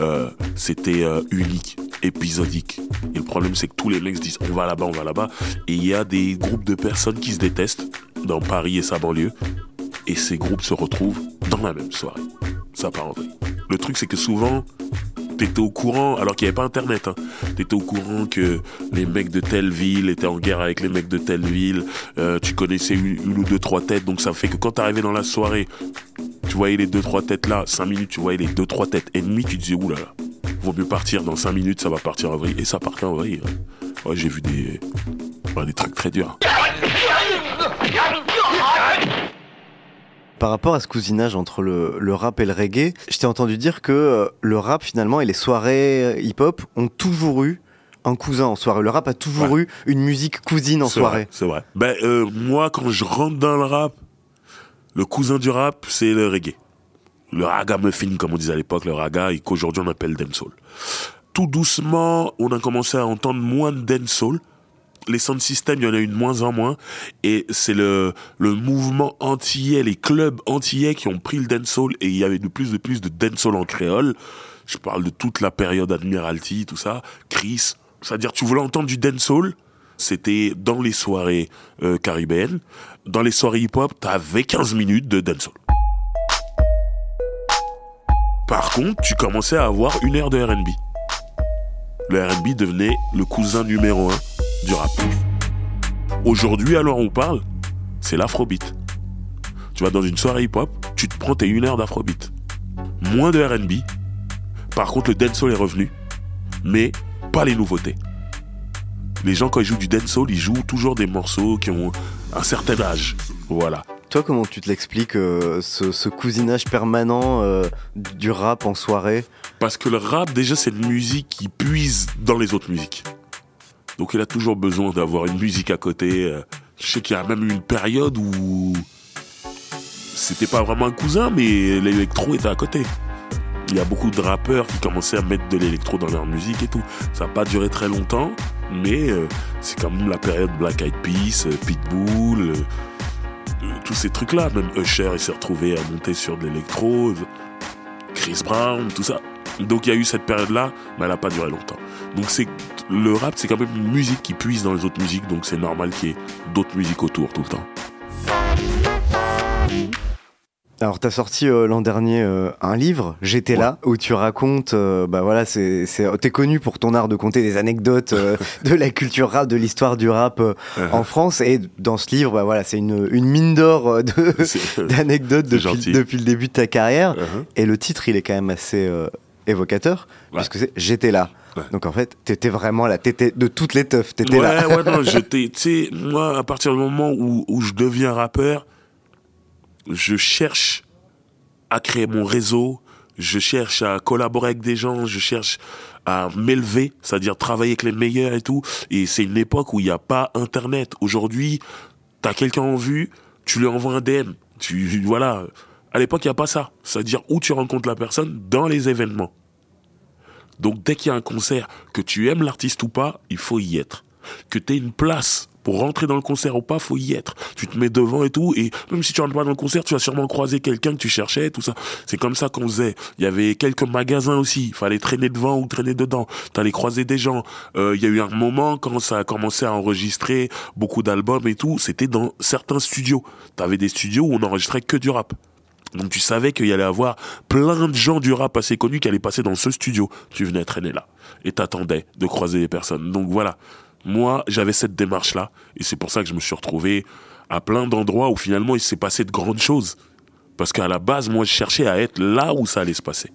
euh, c'était euh, unique, épisodique. Et le problème c'est que tous les mecs se disent on va là-bas, on va là-bas. Et il y a des groupes de personnes qui se détestent dans Paris et sa banlieue. Et ces groupes se retrouvent dans la même soirée. Ça part en vrille. Le truc, c'est que souvent, t'étais au courant, alors qu'il n'y avait pas Internet, hein, t'étais au courant que les mecs de telle ville étaient en guerre avec les mecs de telle ville, euh, tu connaissais une, une ou deux, trois têtes, donc ça fait que quand t'arrivais dans la soirée, tu voyais les deux, trois têtes là, cinq minutes, tu voyais les deux, trois têtes ennemies, tu disais, oulala, vaut mieux partir dans cinq minutes, ça va partir en vrille, et ça partait en vrille. hein. Ouais, j'ai vu des, ouais, des trucs très durs. Par rapport à ce cousinage entre le, le rap et le reggae, je t'ai entendu dire que euh, le rap finalement et les soirées hip-hop ont toujours eu un cousin en soirée. Le rap a toujours eu une musique cousine en soirée. C'est vrai. Ben, euh, moi, quand je rentre dans le rap, le cousin du rap, c'est le reggae. Le ragamuffin, comme on disait à l'époque, le raga, et qu'aujourd'hui on appelle dancehall. Tout doucement, on a commencé à entendre moins de dancehall. Les sound systems, il y en a eu de moins en moins. Et c'est le, le mouvement antillais, les clubs antillais qui ont pris le dancehall. Et il y avait de plus en plus de dancehall en créole. Je parle de toute la période Admiralty, tout ça. Chris. C'est-à-dire, tu voulais entendre du dancehall, c'était dans les soirées euh, caribéennes. Dans les soirées hip-hop, t'avais 15 minutes de dancehall. Par contre, tu commençais à avoir une heure de R&B. Le R&B devenait le cousin numéro un du rap. Aujourd'hui, alors on parle, c'est l'afrobeat. Tu vas dans une soirée hip-hop, tu te prends tes une heure d'afrobeat. Moins de R&B. Par contre, le dancehall est revenu. Mais pas les nouveautés. Les gens, quand ils jouent du dancehall, ils jouent toujours des morceaux qui ont un certain âge. Voilà. Toi, comment tu te l'expliques, euh, ce, ce cousinage permanent euh, du rap en soirée? Parce que le rap, déjà, c'est une musique qui puise dans les autres musiques. Donc il a toujours besoin d'avoir une musique à côté. euh. Je sais qu'il y a même eu une période où c'était pas vraiment un cousin, mais l'électro était à côté. Il y a beaucoup de rappeurs qui commençaient à mettre de l'électro dans leur musique et tout. Ça n'a pas duré très longtemps, mais euh, c'est quand même la période Black Eyed Peas, euh, Pitbull, euh, tous ces trucs-là. Même Usher, il s'est retrouvé à monter sur de l'électro, Chris Brown, tout ça. Donc il y a eu cette période-là, mais elle n'a pas duré longtemps. Donc c'est le rap, c'est quand même une musique qui puise dans les autres musiques, donc c'est normal qu'il y ait d'autres musiques autour tout le temps. Alors, t'as sorti euh, l'an dernier euh, un livre, J'étais là, où tu racontes, euh, bah voilà, c'est, t'es connu pour ton art de conter des anecdotes euh, de la culture rap, de l'histoire du rap euh, en France. Et dans ce livre, bah voilà, c'est une, une mine d'or d'anecdotes depuis, depuis le début de ta carrière. Uh-huh. Et le titre, il est quand même assez évocateur, Ouais. puisque c'est J'étais là. Ouais. Donc en fait, t'étais vraiment là, t'étais de toutes les teufs, t'étais Ouais, là. ouais, non, j'étais, tu sais, moi, à partir du moment où, où je deviens rappeur, je cherche à créer mon réseau, je cherche à collaborer avec des gens, je cherche à m'élever, c'est-à-dire travailler avec les meilleurs et tout. Et c'est une époque où il n'y a pas Internet. Aujourd'hui, t'as quelqu'un en vue, tu lui envoies un DM. Tu, voilà. À l'époque, il n'y a pas ça. C'est-à-dire où tu rencontres la personne dans les événements. Donc dès qu'il y a un concert, que tu aimes l'artiste ou pas, il faut y être. Que tu aies une place pour rentrer dans le concert ou pas, faut y être. Tu te mets devant et tout, et même si tu rentres pas dans le concert, tu vas sûrement croiser quelqu'un que tu cherchais, tout ça. C'est comme ça qu'on faisait. Il y avait quelques magasins aussi, fallait traîner devant ou traîner dedans. T'allais croiser des gens. Euh, Il y a eu un moment quand ça a commencé à enregistrer beaucoup d'albums et tout, c'était dans certains studios. T'avais des studios où on enregistrait que du rap. Donc tu savais qu'il y allait avoir plein de gens du rap assez connus qui allaient passer dans ce studio. Tu venais traîner là et t'attendais de croiser les personnes. Donc voilà, moi j'avais cette démarche là et c'est pour ça que je me suis retrouvé à plein d'endroits où finalement il s'est passé de grandes choses. Parce qu'à la base, moi je cherchais à être là où ça allait se passer.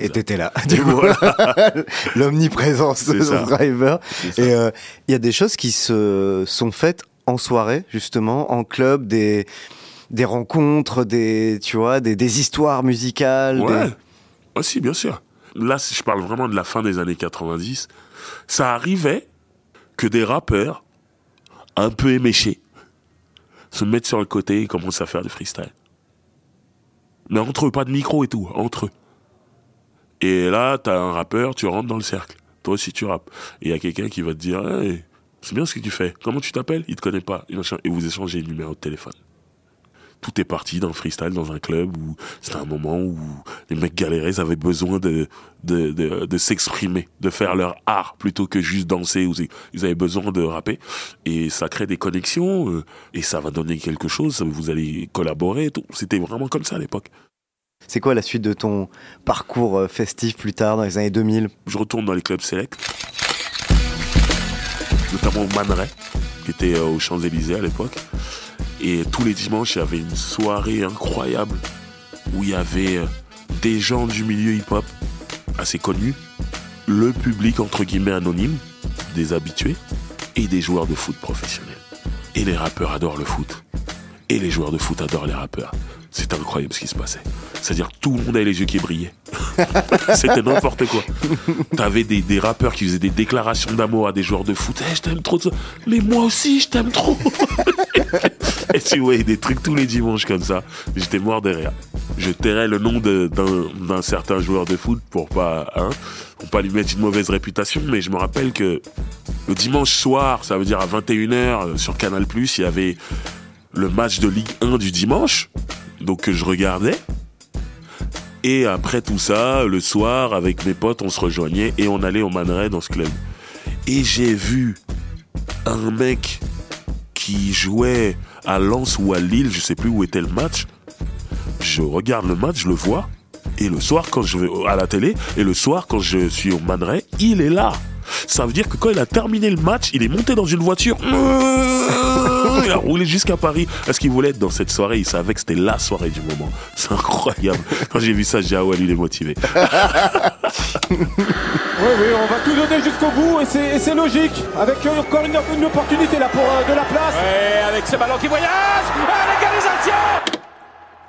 Et t'étais là. Du coup, l'omniprésence de ça. Driver. Et euh, il y a des choses qui se sont faites en soirée, justement, en club, des des rencontres, des tu vois, des, des histoires musicales. Ouais. des- Ah, si, bien sûr. Là, si je parle vraiment de la fin des années 90, ça arrivait que des rappeurs un peu éméchés se mettent sur le côté et commencent à faire du freestyle. Mais entre eux, pas de micro et tout, entre eux. Et là, t'as un rappeur, tu rentres dans le cercle. Toi aussi, tu rappes. Et il y a quelqu'un qui va te dire, Hey, c'est bien ce que tu fais. Comment tu t'appelles? Il te connaît pas. Et vous échangez le numéro de téléphone tout est parti d'un freestyle dans un club où c'était un moment où les mecs galéraient, ils avaient besoin de, de, de, de s'exprimer, de faire leur art plutôt que juste danser. Ou c'est- ils avaient besoin de rapper. Et ça crée des connexions euh, et ça va donner quelque chose. Vous allez collaborer. C'était vraiment comme ça à l'époque. C'est quoi la suite de ton parcours euh, festif plus tard dans les années 2000 Je retourne dans les clubs select, notamment au Man Ray, qui était euh, aux Champs-Élysées à l'époque. Et tous les dimanches, il y avait une soirée incroyable où il y avait euh, des gens du milieu hip-hop assez connus, le public entre guillemets anonyme, des habitués, et des joueurs de foot professionnels. Et les rappeurs adorent le foot. Et les joueurs de foot adorent les rappeurs. C'était incroyable ce qui se passait. C'est-à-dire tout le monde avait les yeux qui brillaient. C'était n'importe quoi. T'avais des, des rappeurs qui faisaient des déclarations d'amour à des joueurs de foot. Eh, je t'aime trop. Mais moi aussi, je t'aime trop. Et tu voyais des trucs tous les dimanches comme ça. J'étais mort de rire. Je tairais le nom d'un certain joueur de foot pour pas, hein, pour pas lui mettre une mauvaise réputation. Mais je me rappelle que le dimanche soir, ça veut dire à 21h euh, sur Canal+, il y avait le match de Ligue 1 du dimanche. Donc que je regardais. Et après tout ça, le soir, avec mes potes, on se rejoignait et on allait au Man Ray dans ce club. Et j'ai vu un mec qui jouait à Lens ou à Lille, je sais plus où était le match. Je regarde le match, je le vois. Et le soir, quand je vais à la télé, et le soir, quand je suis au Man Ray, il est là. Ça veut dire que quand il a terminé le match, il est monté dans une voiture. Il a roulé jusqu'à Paris parce qu'il voulait être dans cette soirée. Il savait que c'était la soirée du moment. C'est incroyable. Quand j'ai vu ça, j'ai dit, ah ouais, lui, il est motivé. Oui, oui, on va tout donner jusqu'au bout et c'est logique. Avec euh, encore une, une opportunité là pour euh, de la place. Et avec ce ballon qui voyage, ah, l'égalisation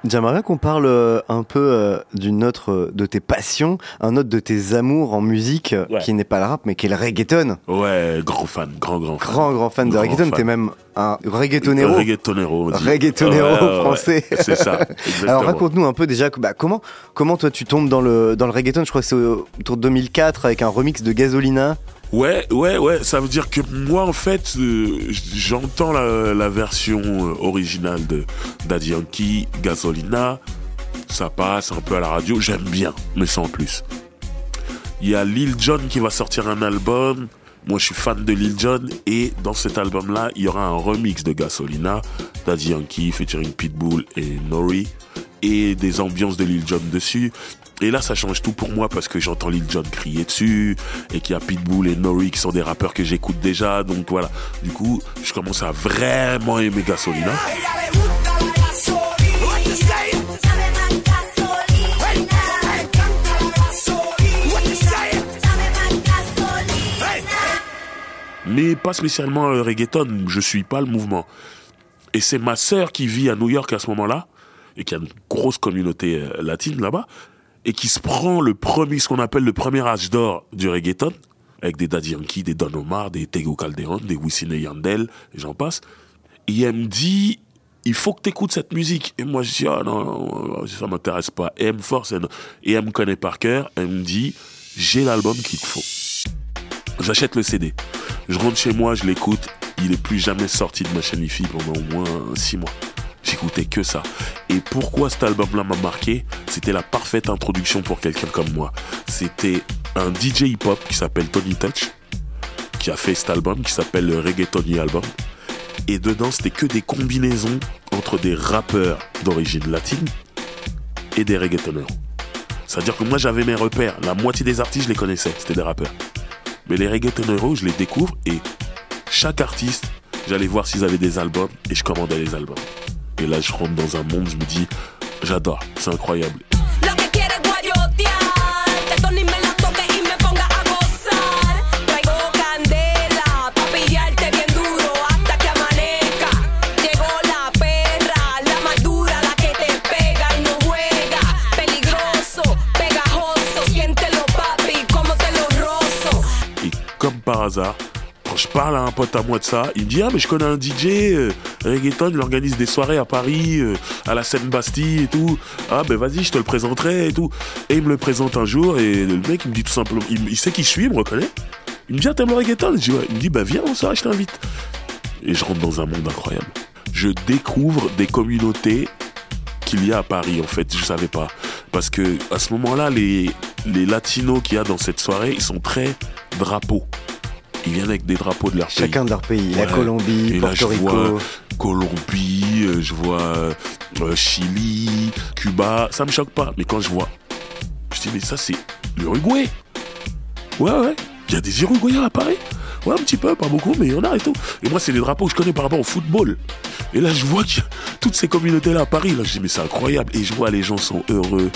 J'aimerais qu'on parle euh, un peu euh, d'une autre euh, de tes passions, un autre de tes amours en musique, Ouais. qui n'est pas le rap, mais qui est le reggaeton. Ouais, grand fan, grand, grand fan. Grand, grand fan de reggaeton. T'es même un reggaetonero. Reggaetonero. Reggaetonero Ouais, ouais, français. C'est ça. Alors raconte-nous un peu déjà bah, comment comment toi tu tombes dans le dans le reggaeton? Je crois que c'est autour de 2004 avec un remix de Gasolina. Ouais, ouais, ouais. Ça veut dire que moi, en fait, euh, j'entends la, la version euh, originale de Daddy Yankee, Gasolina. Ça passe un peu à la radio. J'aime bien, mais sans plus. Il y a Lil Jon qui va sortir un album. Moi, je suis fan de Lil Jon. Et dans cet album-là, il y aura un remix de Gasolina, Daddy Yankee featuring Pitbull et Nori. Et des ambiances de Lil Jon dessus. Et là, ça change tout pour moi parce que j'entends Lil Jon crier dessus et qu'il y a Pitbull et Nori qui sont des rappeurs que j'écoute déjà. Donc voilà. Du coup, je commence à vraiment aimer Gasolina. mais pas spécialement le reggaeton. Je suis pas le mouvement. Et c'est ma sœur qui vit à New York à ce moment-là et qui a une grosse communauté euh, latine là-bas et qui se prend le premier, ce qu'on appelle le premier âge d'or du reggaeton avec des Daddy Yankee, des Don Omar, des Tego Calderon, des Wisin et Yandel, et j'en passe. Et elle me dit, il faut que tu écoutes cette musique. Et moi, je dis, ah non, non, ça m'intéresse pas. Et elle me force, et elle me connaît par cœur. Elle me dit, j'ai l'album qu'il te faut. J'achète le CD. Je rentre chez moi, je l'écoute. Il est plus jamais sorti de ma chaîne IFI pendant au moins six mois. J'écoutais que ça. Et pourquoi cet album-là m'a marqué? C'était la parfaite introduction pour quelqu'un comme moi. C'était un DJ hip-hop qui s'appelle Tony Touch, qui a fait cet album, qui s'appelle le Reggaetoni Album. Et dedans, c'était que des combinaisons entre des rappeurs d'origine latine et des reggaetoneurs. C'est-à-dire que moi, j'avais mes repères. La moitié des artistes, je les connaissais. C'était des rappeurs. Mais les reggaetoneurs, je les découvre et chaque artiste, j'allais voir s'ils avaient des albums et je commandais les albums. Et là, je rentre dans un monde, je me dis, j'adore, c'est incroyable. Et comme par hasard, je parle à un pote à moi de ça, il me dit Ah, mais je connais un DJ, euh, reggaeton, il organise des soirées à Paris, euh, à la Seine-Bastille et tout. Ah, ben vas-y, je te le présenterai et tout. Et il me le présente un jour et le mec, il me dit tout simplement Il, sait qui je suis, il me reconnaît. Il me dit Ah, t'aimes le reggaeton? Je dis Ouais. Il me dit Bah, viens, on sort, je t'invite. Et je rentre dans un monde incroyable. Je découvre des communautés qu'il y a à Paris en fait, je savais pas. Parce que à ce moment-là, les, les latinos qu'il y a dans cette soirée, ils sont très drapeaux. Ils viennent avec des drapeaux de leur pays. Chacun de leur pays. La Colombie, Et là, je Porto Rico. vois Colombie, euh, je vois euh, Chili, Cuba. Ça me choque pas. Mais quand je vois, je dis mais ça c'est l'Uruguay. Ouais ouais. Il y a des Uruguayens à Paris. Ouais, un petit peu, pas beaucoup, mais il y en a et tout. Et moi, c'est les drapeaux que je connais par rapport au football. Et là, je vois toutes ces communautés-là à Paris. Là, je dis, mais c'est incroyable. Et je vois, les gens sont heureux.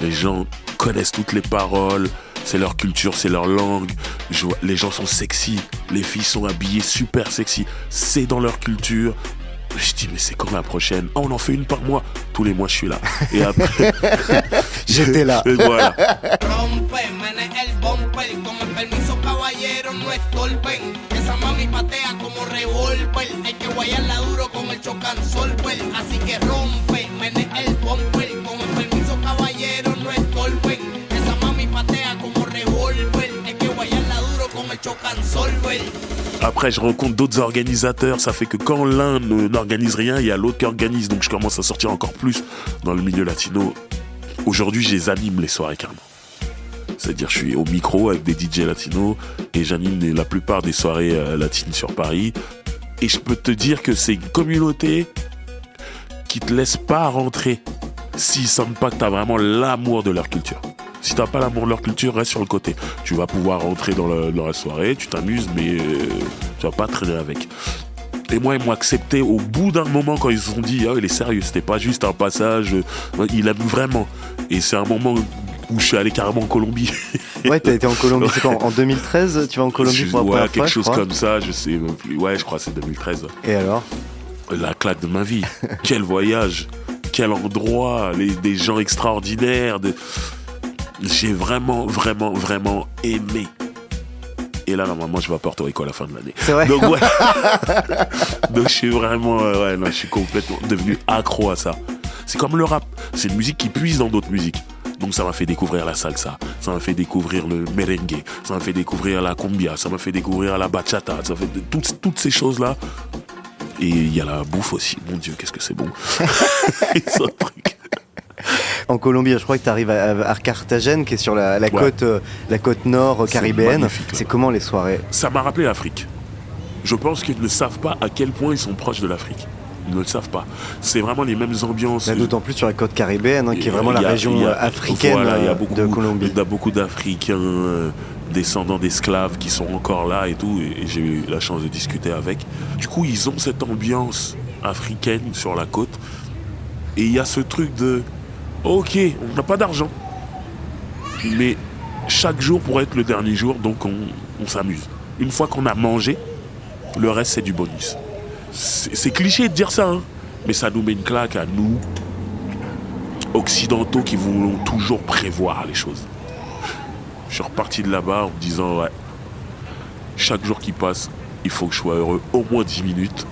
Les gens connaissent toutes les paroles. C'est leur culture, c'est leur langue. Je vois, les gens sont sexy. Les filles sont habillées super sexy. C'est dans leur culture. Je dis, mais c'est quand la prochaine? Ah, on en fait une par mois. Tous les mois, je suis là. Et après. J'étais là. Et voilà. Après, je rencontre d'autres organisateurs. Ça fait que quand l'un n'organise rien, il y a l'autre qui organise. Donc, je commence à sortir encore plus dans le milieu latino. Aujourd'hui, je les anime les soirées carrément. C'est-à-dire, je suis au micro avec des DJ latinos et j'anime la plupart des soirées euh, latines sur Paris. Et je peux te dire que c'est une communauté qui te laisse pas rentrer s'ils sentent pas que tu as vraiment l'amour de leur culture. Si t'as pas l'amour de leur culture, reste sur le côté. Tu vas pouvoir rentrer dans la, dans la soirée, tu t'amuses, mais euh, tu vas pas traîner avec. Et moi, ils m'ont accepté au bout d'un moment quand ils se sont dit, ah, il est sérieux, c'était pas juste un passage, euh, il aime vraiment. Et c'est un moment où je suis allé carrément en Colombie. Ouais, t'as été en Colombie, c'est quand En 2013, tu vas en Colombie Je- pour la ouais, première quelque fois, je chose crois. comme ça, je sais même plus. Ouais, je crois que c'est 2013. Et alors? La claque de ma vie. Quel voyage, quel endroit, les, des gens extraordinaires. de- J'ai vraiment, vraiment, vraiment aimé. Et là, normalement, je vais à Porto Rico à la fin de l'année. C'est vrai Donc, ouais. Donc, je suis vraiment, euh, ouais, non, je suis complètement devenu accro à ça. C'est comme le rap. C'est une musique qui puise dans d'autres musiques. Donc, ça m'a fait découvrir la salsa. Ça m'a fait découvrir le merengue. Ça m'a fait découvrir la cumbia. Ça m'a fait découvrir la bachata. Ça fait de- toutes, toutes ces choses-là. Et il y a la bouffe aussi. Mon Dieu, qu'est-ce que c'est bon. En Colombie, je crois que tu arrives à, à Carthagène, qui est sur la, la Ouais. côte, euh, la côte nord euh, caribéenne. C'est comment les soirées Ça m'a rappelé l'Afrique. Je pense qu'ils ne savent pas à quel point ils sont proches de l'Afrique. Ils ne le savent pas. C'est vraiment les mêmes ambiances. Bah, D'autant plus sur la côte caribéenne, hein, qui est vraiment la région a- euh, africaine voilà, il y a beaucoup, de Colombie. Il y a beaucoup d'Africains, euh, descendants d'esclaves qui sont encore là et tout. Et, et j'ai eu la chance de discuter avec. Du coup, ils ont cette ambiance africaine sur la côte. Et il y a ce truc de Ok, on n'a pas d'argent. Mais chaque jour pourrait être le dernier jour, donc on, on s'amuse. Une fois qu'on a mangé, le reste c'est du bonus. C'est cliché de dire ça, hein, mais ça nous met une claque à nous, occidentaux qui voulons toujours prévoir les choses. Je suis reparti de là-bas en me disant, ouais, chaque jour qui passe, il faut que je sois heureux au moins 10 minutes.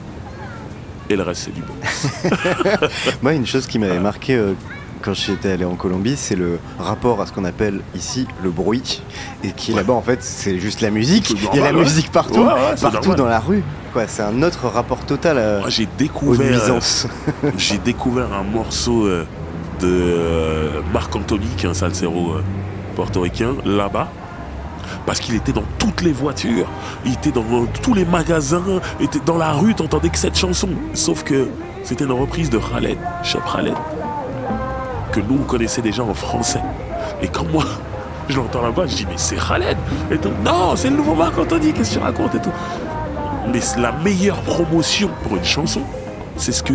Et le reste, c'est du bonus. Moi, une chose qui m'avait marqué euh, quand j'étais allé en Colombie, c'est le rapport à ce qu'on appelle ici le bruit. Et qui là-bas, en fait, c'est juste la musique. Il y a la ouais. musique partout, Ouais, partout dans la rue. Quoi, c'est un autre rapport total à, Moi, j'ai découvert, euh, j'ai découvert un morceau euh, de euh, Marc Anthony, qui est un salsero euh, portoricain, là-bas. Parce qu'il était dans toutes les voitures, il était dans tous les magasins, il était dans la rue, t'entendais que cette chanson. Sauf que c'était une reprise de Khaled, Chef Khaled, que nous on connaissait déjà en français. Et quand moi, je l'entends là-bas, je dis mais c'est Khaled et tout. Non, c'est le nouveau Marc Anthony, qu'est-ce que tu racontes et tout. Mais la meilleure promotion pour une chanson, c'est ce que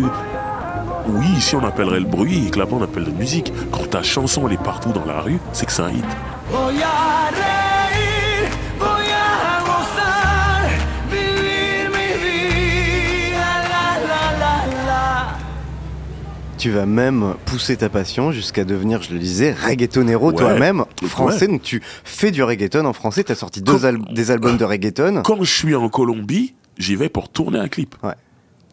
oui, ici on appellerait le bruit et que là-bas on appelle la musique. Quand ta chanson elle est partout dans la rue, c'est que c'est un hit. Tu vas même pousser ta passion jusqu'à devenir, je le disais, reggaetonero Ouais. toi-même, Ouais. français. Donc tu fais du reggaeton en français. Tu as sorti deux al- des albums de reggaeton. Quand je suis en Colombie, j'y vais pour tourner un clip. Ouais.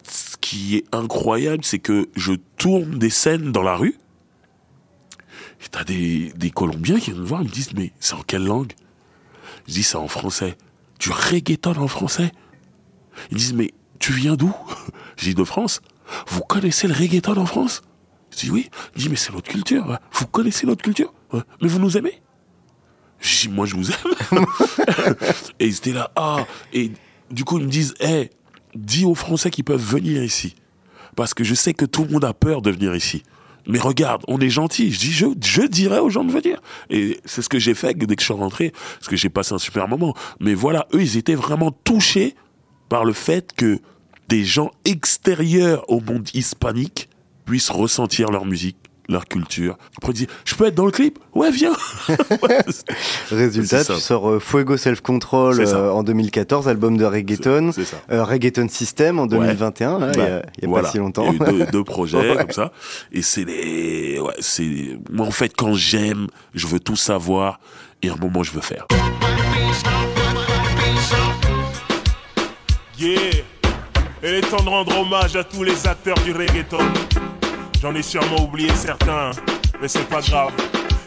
Ce qui est incroyable, c'est que je tourne des scènes dans la rue. Et t'as des, des Colombiens qui viennent me voir et me disent Mais c'est en quelle langue? Je dis C'est en français. Du reggaeton en français? Ils disent Mais tu viens d'où? Dis De France. Vous connaissez le reggaeton en France? Je dis Oui. Ils disent Mais c'est notre culture. ouais. Vous connaissez notre culture Ouais. Mais vous nous aimez? Je dis, moi, je vous aime. et ils étaient là, ah. Et du coup, ils me disent, hé, dis aux Français qu'ils peuvent venir ici. Parce que je sais que tout le monde a peur de venir ici. Mais regarde, on est gentil. Je dis, je, je dirais aux gens de venir. Et c'est ce que j'ai fait dès que je suis rentré, parce que j'ai passé un super moment. Mais voilà, eux, ils étaient vraiment touchés par le fait que des gens extérieurs au monde hispanique puissent ressentir leur musique, leur culture. Après, ils disent, je peux être dans le clip? Ouais, viens Résultat, tu sors euh, Fuego Self Control euh, en 2014, album de reggaeton. C'est ça. Euh, reggaeton System en 2021, là, il y a- Bah, il y a, voilà. pas si longtemps. Il y a eu deux, deux projets Ouais. comme ça. Et c'est des, ouais, c'est, moi, en fait, quand j'aime, je veux tout savoir. Et à un moment, je veux faire. Yeah, il est temps de rendre hommage à tous les acteurs du reggaeton. J'en ai sûrement oublié certains, mais c'est pas grave.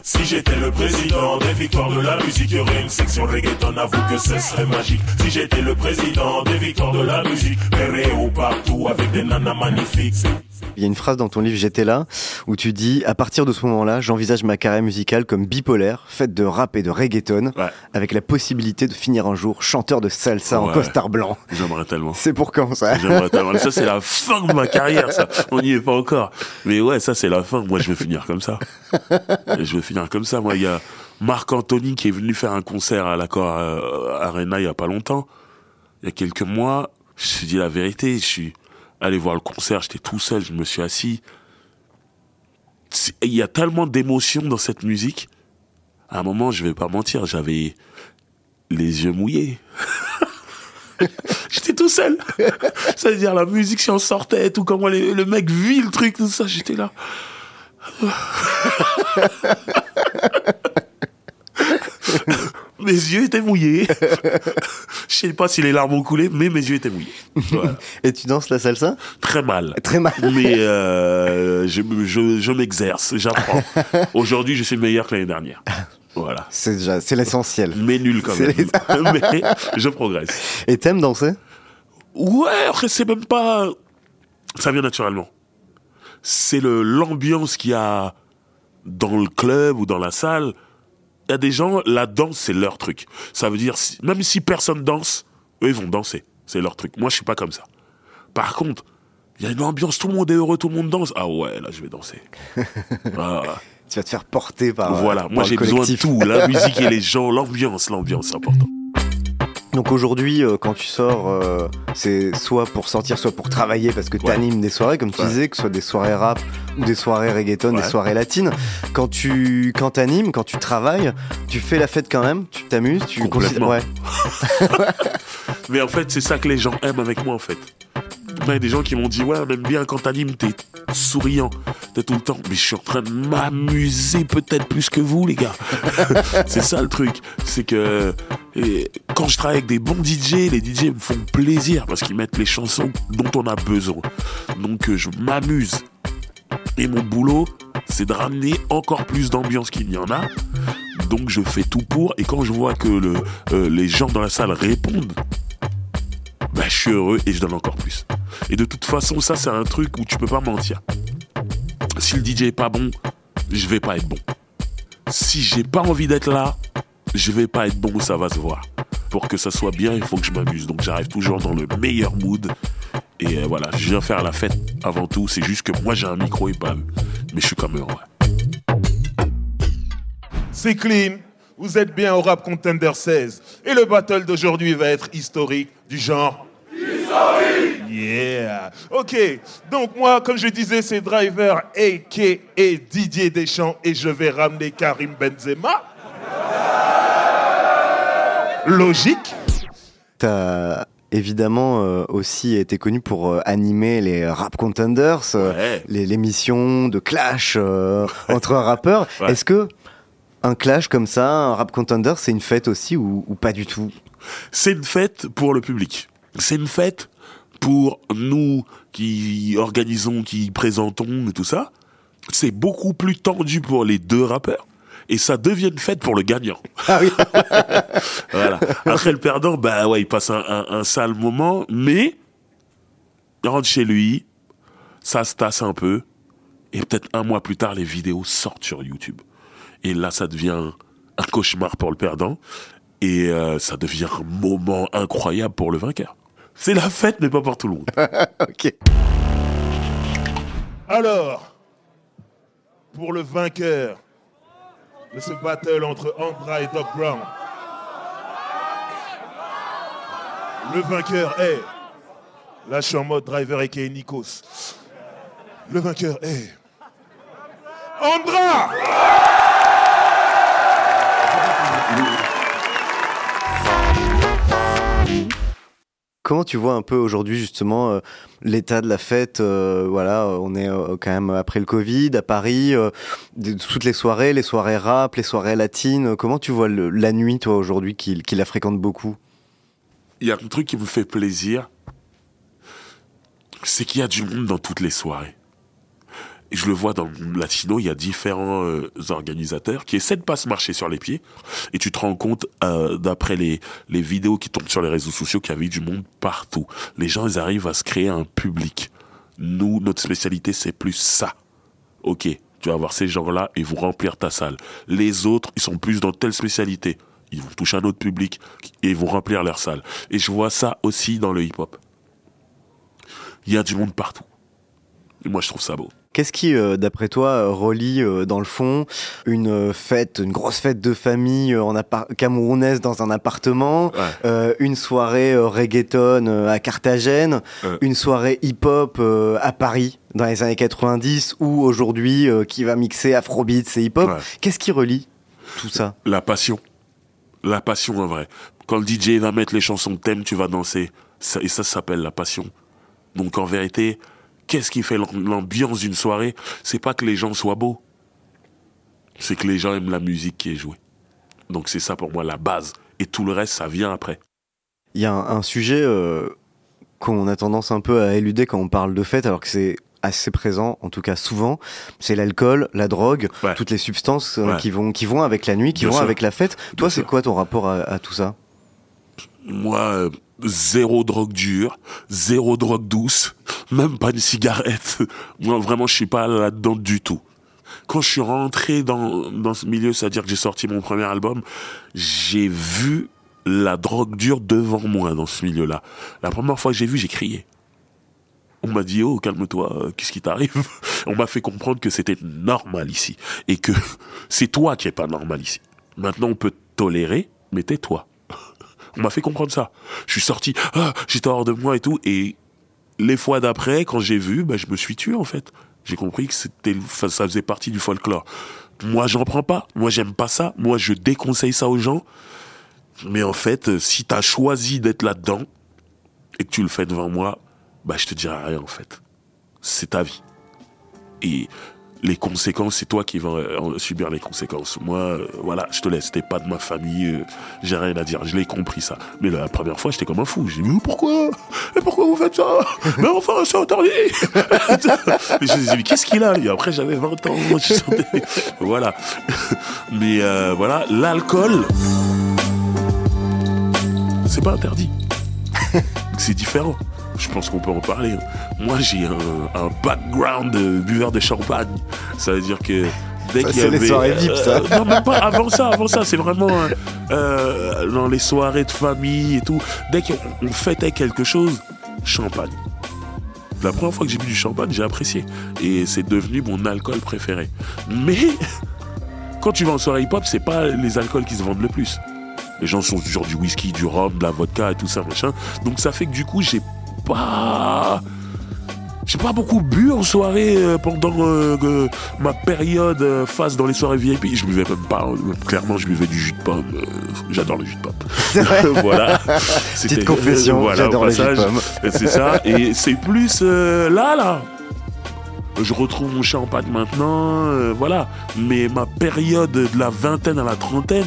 Si j'étais le président des victoires de la musique, y aurait une section reggaeton, avoue que ce serait magique. Si j'étais le président des victoires de la musique, au partout avec des nanas magnifiques. Il y a une phrase dans ton livre J'étais là où tu dis à partir de ce moment-là, j'envisage ma carrière musicale comme bipolaire, faite de rap et de reggaeton, avec la possibilité de finir un jour chanteur de salsa en costard blanc. J'aimerais tellement. C'est pour quand ça? J'aimerais tellement. Ça, c'est la fin de ma carrière, ça. On n'y est pas encore. Mais ouais, ça, c'est la fin. Moi, je vais finir comme ça. Et je vais finir comme ça. Moi, il y a Marc Anthony qui est venu faire un concert à l'accord euh, Arena il y a pas longtemps. Il y a quelques mois. Je me suis dit la vérité, je suis allé voir le concert, j'étais tout seul, je me suis assis. Il y a tellement d'émotions dans cette musique. À un moment, je vais pas mentir, j'avais les yeux mouillés. j'étais tout seul. C'est-à-dire la musique, si on sortait, tout comment les- le mec vit le truc, tout ça, j'étais là. mes yeux étaient mouillés. Je sais pas si les larmes ont coulé, mais mes yeux étaient mouillés. Voilà. Et tu danses la salsa? Très mal. Très mal. Mais euh, je, je, je m'exerce, j'apprends. Aujourd'hui, je suis meilleur que l'année dernière. Voilà. C'est déjà, c'est l'essentiel. Mais nul quand même. mais je progresse. Et t'aimes danser? Ouais, après, c'est même pas. Ça vient naturellement. C'est le l'ambiance qu'il y a dans le club ou dans la salle. Il y a des gens, la danse, c'est leur truc. Ça veut dire, même si personne danse, eux, ils vont danser. C'est leur truc. Moi, je suis pas comme ça. Par contre, il y a une ambiance, tout le monde est heureux, tout le monde danse. Ah ouais, là, je vais danser. Ah. Tu vas te faire porter par. voilà, par moi, j'ai besoin de tout. La musique et les gens, l'ambiance, l'ambiance, c'est important. Donc aujourd'hui, euh, quand tu sors, euh, c'est soit pour sortir, soit pour travailler, parce que tu animes des soirées, comme tu Ouais. disais, que ce soit des soirées rap ou des soirées reggaeton, Ouais. des soirées latines. Quand tu quand t'animes, quand tu travailles, tu fais la fête quand même, tu t'amuses, tu Complètement. Ouais. Mais en fait, c'est ça que les gens aiment avec moi, en fait. A des gens qui m'ont dit, ouais, on aime bien quand t'animes, t'es souriant, t'es tout le temps. Mais je suis en train de m'amuser peut-être plus que vous, les gars. c'est ça le truc. C'est que quand je travaille avec des bons DJ, les DJ me font plaisir parce qu'ils mettent les chansons dont on a besoin. Donc euh, je m'amuse. Et mon boulot, c'est de ramener encore plus d'ambiance qu'il y en a. Donc je fais tout pour. Et quand je vois que euh, les gens dans la salle répondent, bah, je suis heureux et je donne encore plus. Et de toute façon, ça, c'est un truc où tu peux pas mentir. Si le DJ est pas bon, je vais pas être bon. Si j'ai pas envie d'être là, je vais pas être bon, ça va se voir. Pour que ça soit bien, il faut que je m'amuse. Donc j'arrive toujours dans le meilleur mood. Et euh, voilà, je viens faire la fête avant tout. C'est juste que moi j'ai un micro et pas. Mais je suis comme eux, ouais. C'est clean. Vous êtes bien au Rap Contender 16. Et le battle d'aujourd'hui va être historique, du genre? Historique Yeah Ok, donc moi, comme je disais, c'est Driver, a.k.a. Didier Deschamps, et je vais ramener Karim Benzema. Logique. T'as évidemment euh, aussi été connu pour euh, animer les Rap Contenders, euh, les l'émission de clash entre rappeurs. Ouais. Est-ce que un clash comme ça, un Rap Contender, c'est une fête aussi ou, ou pas du tout? C'est une fête pour le public. C'est une fête pour nous qui organisons, qui présentons et tout ça. C'est beaucoup plus tendu pour les deux rappeurs. Et ça devient une fête pour le gagnant. Ah oui. voilà. Après le perdant, bah ouais, il passe un, un- un sale moment, mais il rentre chez lui, ça se tasse un peu, et peut-être un mois plus tard, les vidéos sortent sur YouTube. Et là, ça devient un cauchemar pour le perdant, et euh, ça devient un moment incroyable pour le vainqueur. C'est la fête, mais pas pour tout le monde. ok. Alors, pour le vainqueur de ce battle entre Andra et Doc Brown, le vainqueur est. Là, je suis en mode driver et Nikos. Le vainqueur est. Andra Comment tu vois un peu aujourd'hui justement euh, l'état de la fête euh, Voilà, on est euh, quand même après le Covid à Paris, toutes les soirées, les soirées rap, les soirées latines. Comment tu vois la nuit toi aujourd'hui qui, qui la fréquente beaucoup? Il y a un truc qui me fait plaisir, c'est qu'il y a du monde dans toutes les soirées. Je le vois dans le Latino, il y a différents euh, organisateurs qui essaient de pas se marcher sur les pieds. Et tu te rends compte, euh, d'après les, les vidéos qui tombent sur les réseaux sociaux, qu'il y avait du monde partout. Les gens, ils arrivent à se créer un public. Nous, notre spécialité, c'est plus ça. Ok, tu vas avoir ces gens-là et vont remplir ta salle. Les autres, ils sont plus dans telle spécialité. Ils vont toucher un autre public et ils vont remplir leur salle. Et je vois ça aussi dans le hip-hop. Il y a du monde partout. Et moi, je trouve ça beau. Qu'est-ce qui, euh, d'après toi, euh, relie euh, dans le fond une fête, une grosse fête de famille en camerounaise dans un appartement, euh, une soirée reggaeton à Carthagène, Ouais. une soirée hip-hop à Paris dans les années 90 ou aujourd'hui qui va mixer afrobeats et hip-hop? Ouais. Qu'est-ce qui relie tout ça? La passion. La passion en vrai. Quand le DJ va mettre les chansons de thème, tu vas danser. Ça- et ça, ça s'appelle la passion. Donc en vérité, qu'est-ce qui fait l'am- l'ambiance d'une soirée? C'est pas que les gens soient beaux. C'est que les gens aiment la musique qui est jouée. Donc c'est ça pour moi la base. Et tout le reste, ça vient après. Il y a un, un sujet euh, qu'on a tendance un peu à éluder quand on parle de fête, alors que c'est assez présent, en tout cas souvent, c'est l'alcool, la drogue, toutes les substances euh, Ouais. qui, vont, qui vont avec la nuit, qui Bien vont sûr. avec la fête. Toi, c'est quoi ton rapport à, à tout ça? Moi, euh, zéro drogue dure, zéro drogue douce, même pas une cigarette. Moi, vraiment, je suis pas là-dedans du tout. Quand je suis rentré dans, dans ce milieu, c'est-à-dire que j'ai sorti mon premier album, j'ai vu la drogue dure devant moi dans ce milieu-là. La première fois que j'ai vu, j'ai crié. On m'a dit, oh, calme-toi, euh, qu'est-ce qui t'arrive? On m'a fait comprendre que c'était normal ici. Et que c'est toi qui es pas normal ici. Maintenant, on peut te tolérer, mais tais-toi. On m'a fait comprendre ça. Je suis sorti, ah, j'étais hors de moi et tout. Et les fois d'après, quand j'ai vu, bah, je me suis tué en fait. J'ai compris que c'était, ça faisait partie du folklore. Moi, j'en prends pas. Moi, j'aime pas ça. Moi, je déconseille ça aux gens. Mais en fait, euh, si t'as choisi d'être là-dedans et que tu le fais devant moi, bah, je te dirai rien en fait. C'est ta vie. Et les conséquences, c'est toi qui vas euh, subir les conséquences. Moi, euh, voilà, je te laisse. T'es pas de ma famille. euh, J'ai rien à dire. Je l'ai compris ça. Mais la première fois, j'étais comme un fou. J'ai dit mais pourquoi? Mais pourquoi vous faites ça? Mais enfin, c'est interdit. Et je me suis dit qu'est-ce qu'il a Et après, j'avais 20 ans. je voilà. Mais voilà, l'alcool, c'est pas interdit. c'est différent. Je pense qu'on peut en parler. Moi, j'ai un, un background de buveur de champagne. Ça veut dire que dès qu'il y c'est les avait, soirées VIP, ça. euh, non, même pas avant ça. Avant ça, c'est vraiment euh, euh, dans les soirées de famille et tout. Dès qu'on on fêtait quelque chose, champagne. La première fois que j'ai bu du champagne, j'ai apprécié. Et c'est devenu mon alcool préféré. Mais quand tu vas en soirée hip-hop, c'est pas les alcools qui se vendent le plus. Les gens sont sur du whisky, du rhum, de la vodka et tout ça, machin. Donc ça fait que du coup, j'ai pas. J'ai pas beaucoup bu en soirée euh, pendant euh, ma période euh, phase dans les soirées VIP. Je buvais même pas. euh, Clairement, je buvais du jus de pomme. J'adore le jus de pomme. voilà. Petite confession, voilà, j'adore le jus de pomme. C'est ça. Et c'est plus là, là. Je retrouve mon champagne maintenant, voilà. Mais ma période de la vingtaine à la trentaine,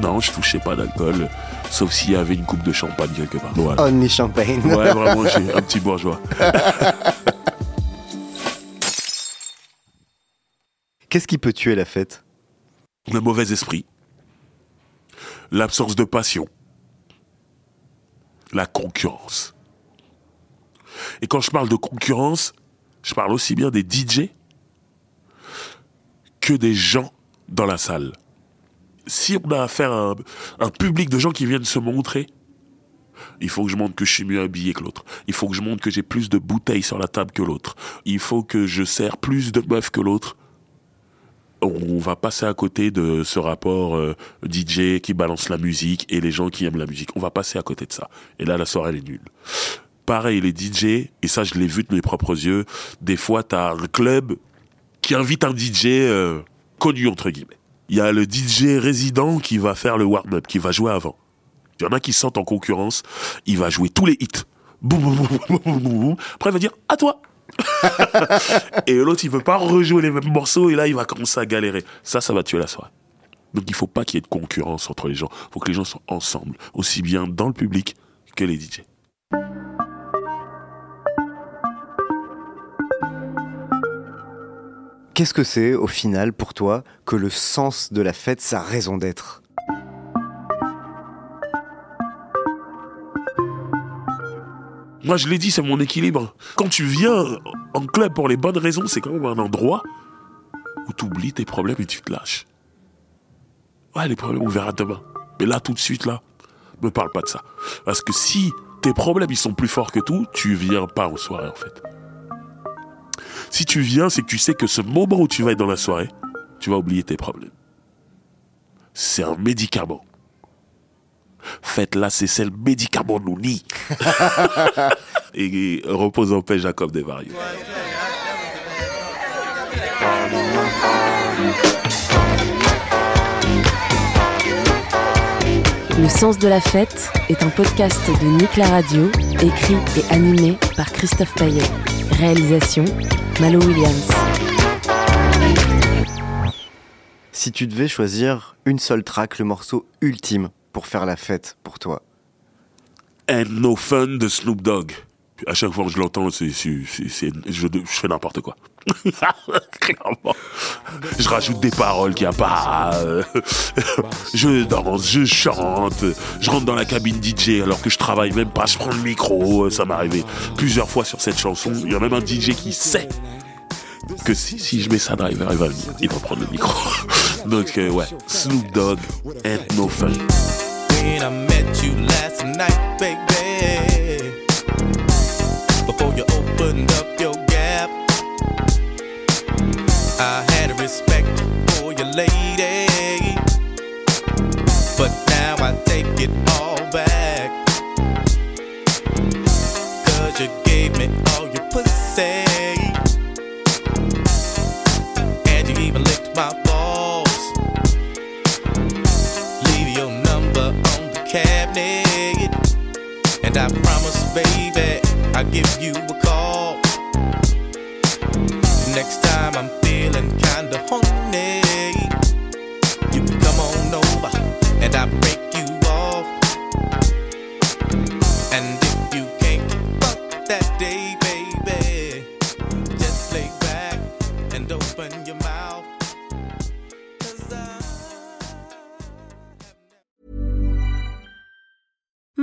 non, je touchais pas d'alcool, sauf s'il y avait une coupe de champagne quelque part. Voilà. Only champagne. Ouais, vraiment, j'ai un petit bourgeois. Qu'est-ce qui peut tuer la fête? Le mauvais esprit, l'absence de passion, la concurrence. Et quand je parle de concurrence, je parle aussi bien des DJ que des gens dans la salle. Si on a affaire à un, un public de gens qui viennent se montrer, il faut que je montre que je suis mieux habillé que l'autre. Il faut que je montre que j'ai plus de bouteilles sur la table que l'autre. Il faut que je sers plus de meufs que l'autre. On va passer à côté de ce rapport euh, DJ qui balance la musique et les gens qui aiment la musique. On va passer à côté de ça. Et là, la soirée, elle est nulle. Pareil, les DJ, et ça, je l'ai vu de mes propres yeux, des fois, t'as un club qui invite un DJ euh, connu, entre guillemets. Il y a le DJ résident qui va faire le warm-up, qui va jouer avant. Il y en a qui se sentent en concurrence, il va jouer tous les hits. Boum, boum, boum, boum, boum, boum. Après, il va dire à toi. et l'autre, il veut pas rejouer les mêmes morceaux et là, il va commencer à galérer. Ça, ça va tuer la soirée. Donc, il faut pas qu'il y ait de concurrence entre les gens. Il faut que les gens soient ensemble, aussi bien dans le public que les DJ. Qu'est-ce que c'est, au final, pour toi, que le sens de la fête, sa raison d'être? Moi, je l'ai dit, c'est mon équilibre. Quand tu viens en club pour les bonnes raisons, c'est quand même un endroit où tu oublies tes problèmes et tu te lâches. Ouais, les problèmes, on verra demain. Mais là, tout de suite, là, me parle pas de ça. Parce que si tes problèmes, ils sont plus forts que tout, tu viens pas aux soirées, en fait. Si tu viens, c'est que tu sais que ce moment où tu vas être dans la soirée, tu vas oublier tes problèmes. C'est un médicament. Faites là, c'est le médicament nous nie. et, et repose en paix, Jacob Desvarieux. Le sens de la fête est un podcast de Nick la Radio, écrit et animé par Christophe Paillet. Réalisation Malo Williams. Si tu devais choisir une seule track, le morceau ultime pour faire la fête pour toi. And No Fun de Snoop Dogg. À chaque fois que je l'entends, c'est, c'est, c'est- c'est- je, je fais n'importe quoi. Clairement. Je rajoute des paroles qu'il n'y a pas. Je danse, je chante. Je rentre dans la cabine DJ alors que je travaille même pas. Je prends le micro. Ça m'est arrivé plusieurs fois sur cette chanson. Il y a même un DJ qui sait que si, si je mets ça driver, il va, il va prendre le micro. Donc, euh, ouais, Snoop Dogg, Ain't No Fun. I met you last night, baby. Before I had a respect for your lady. But now I take it all back. Cause you gave me all your pussy. And you even licked my balls. Leave your number on the cabinet. And I promise, baby, I'll give you a call. Next time I'm feeling kinda horny.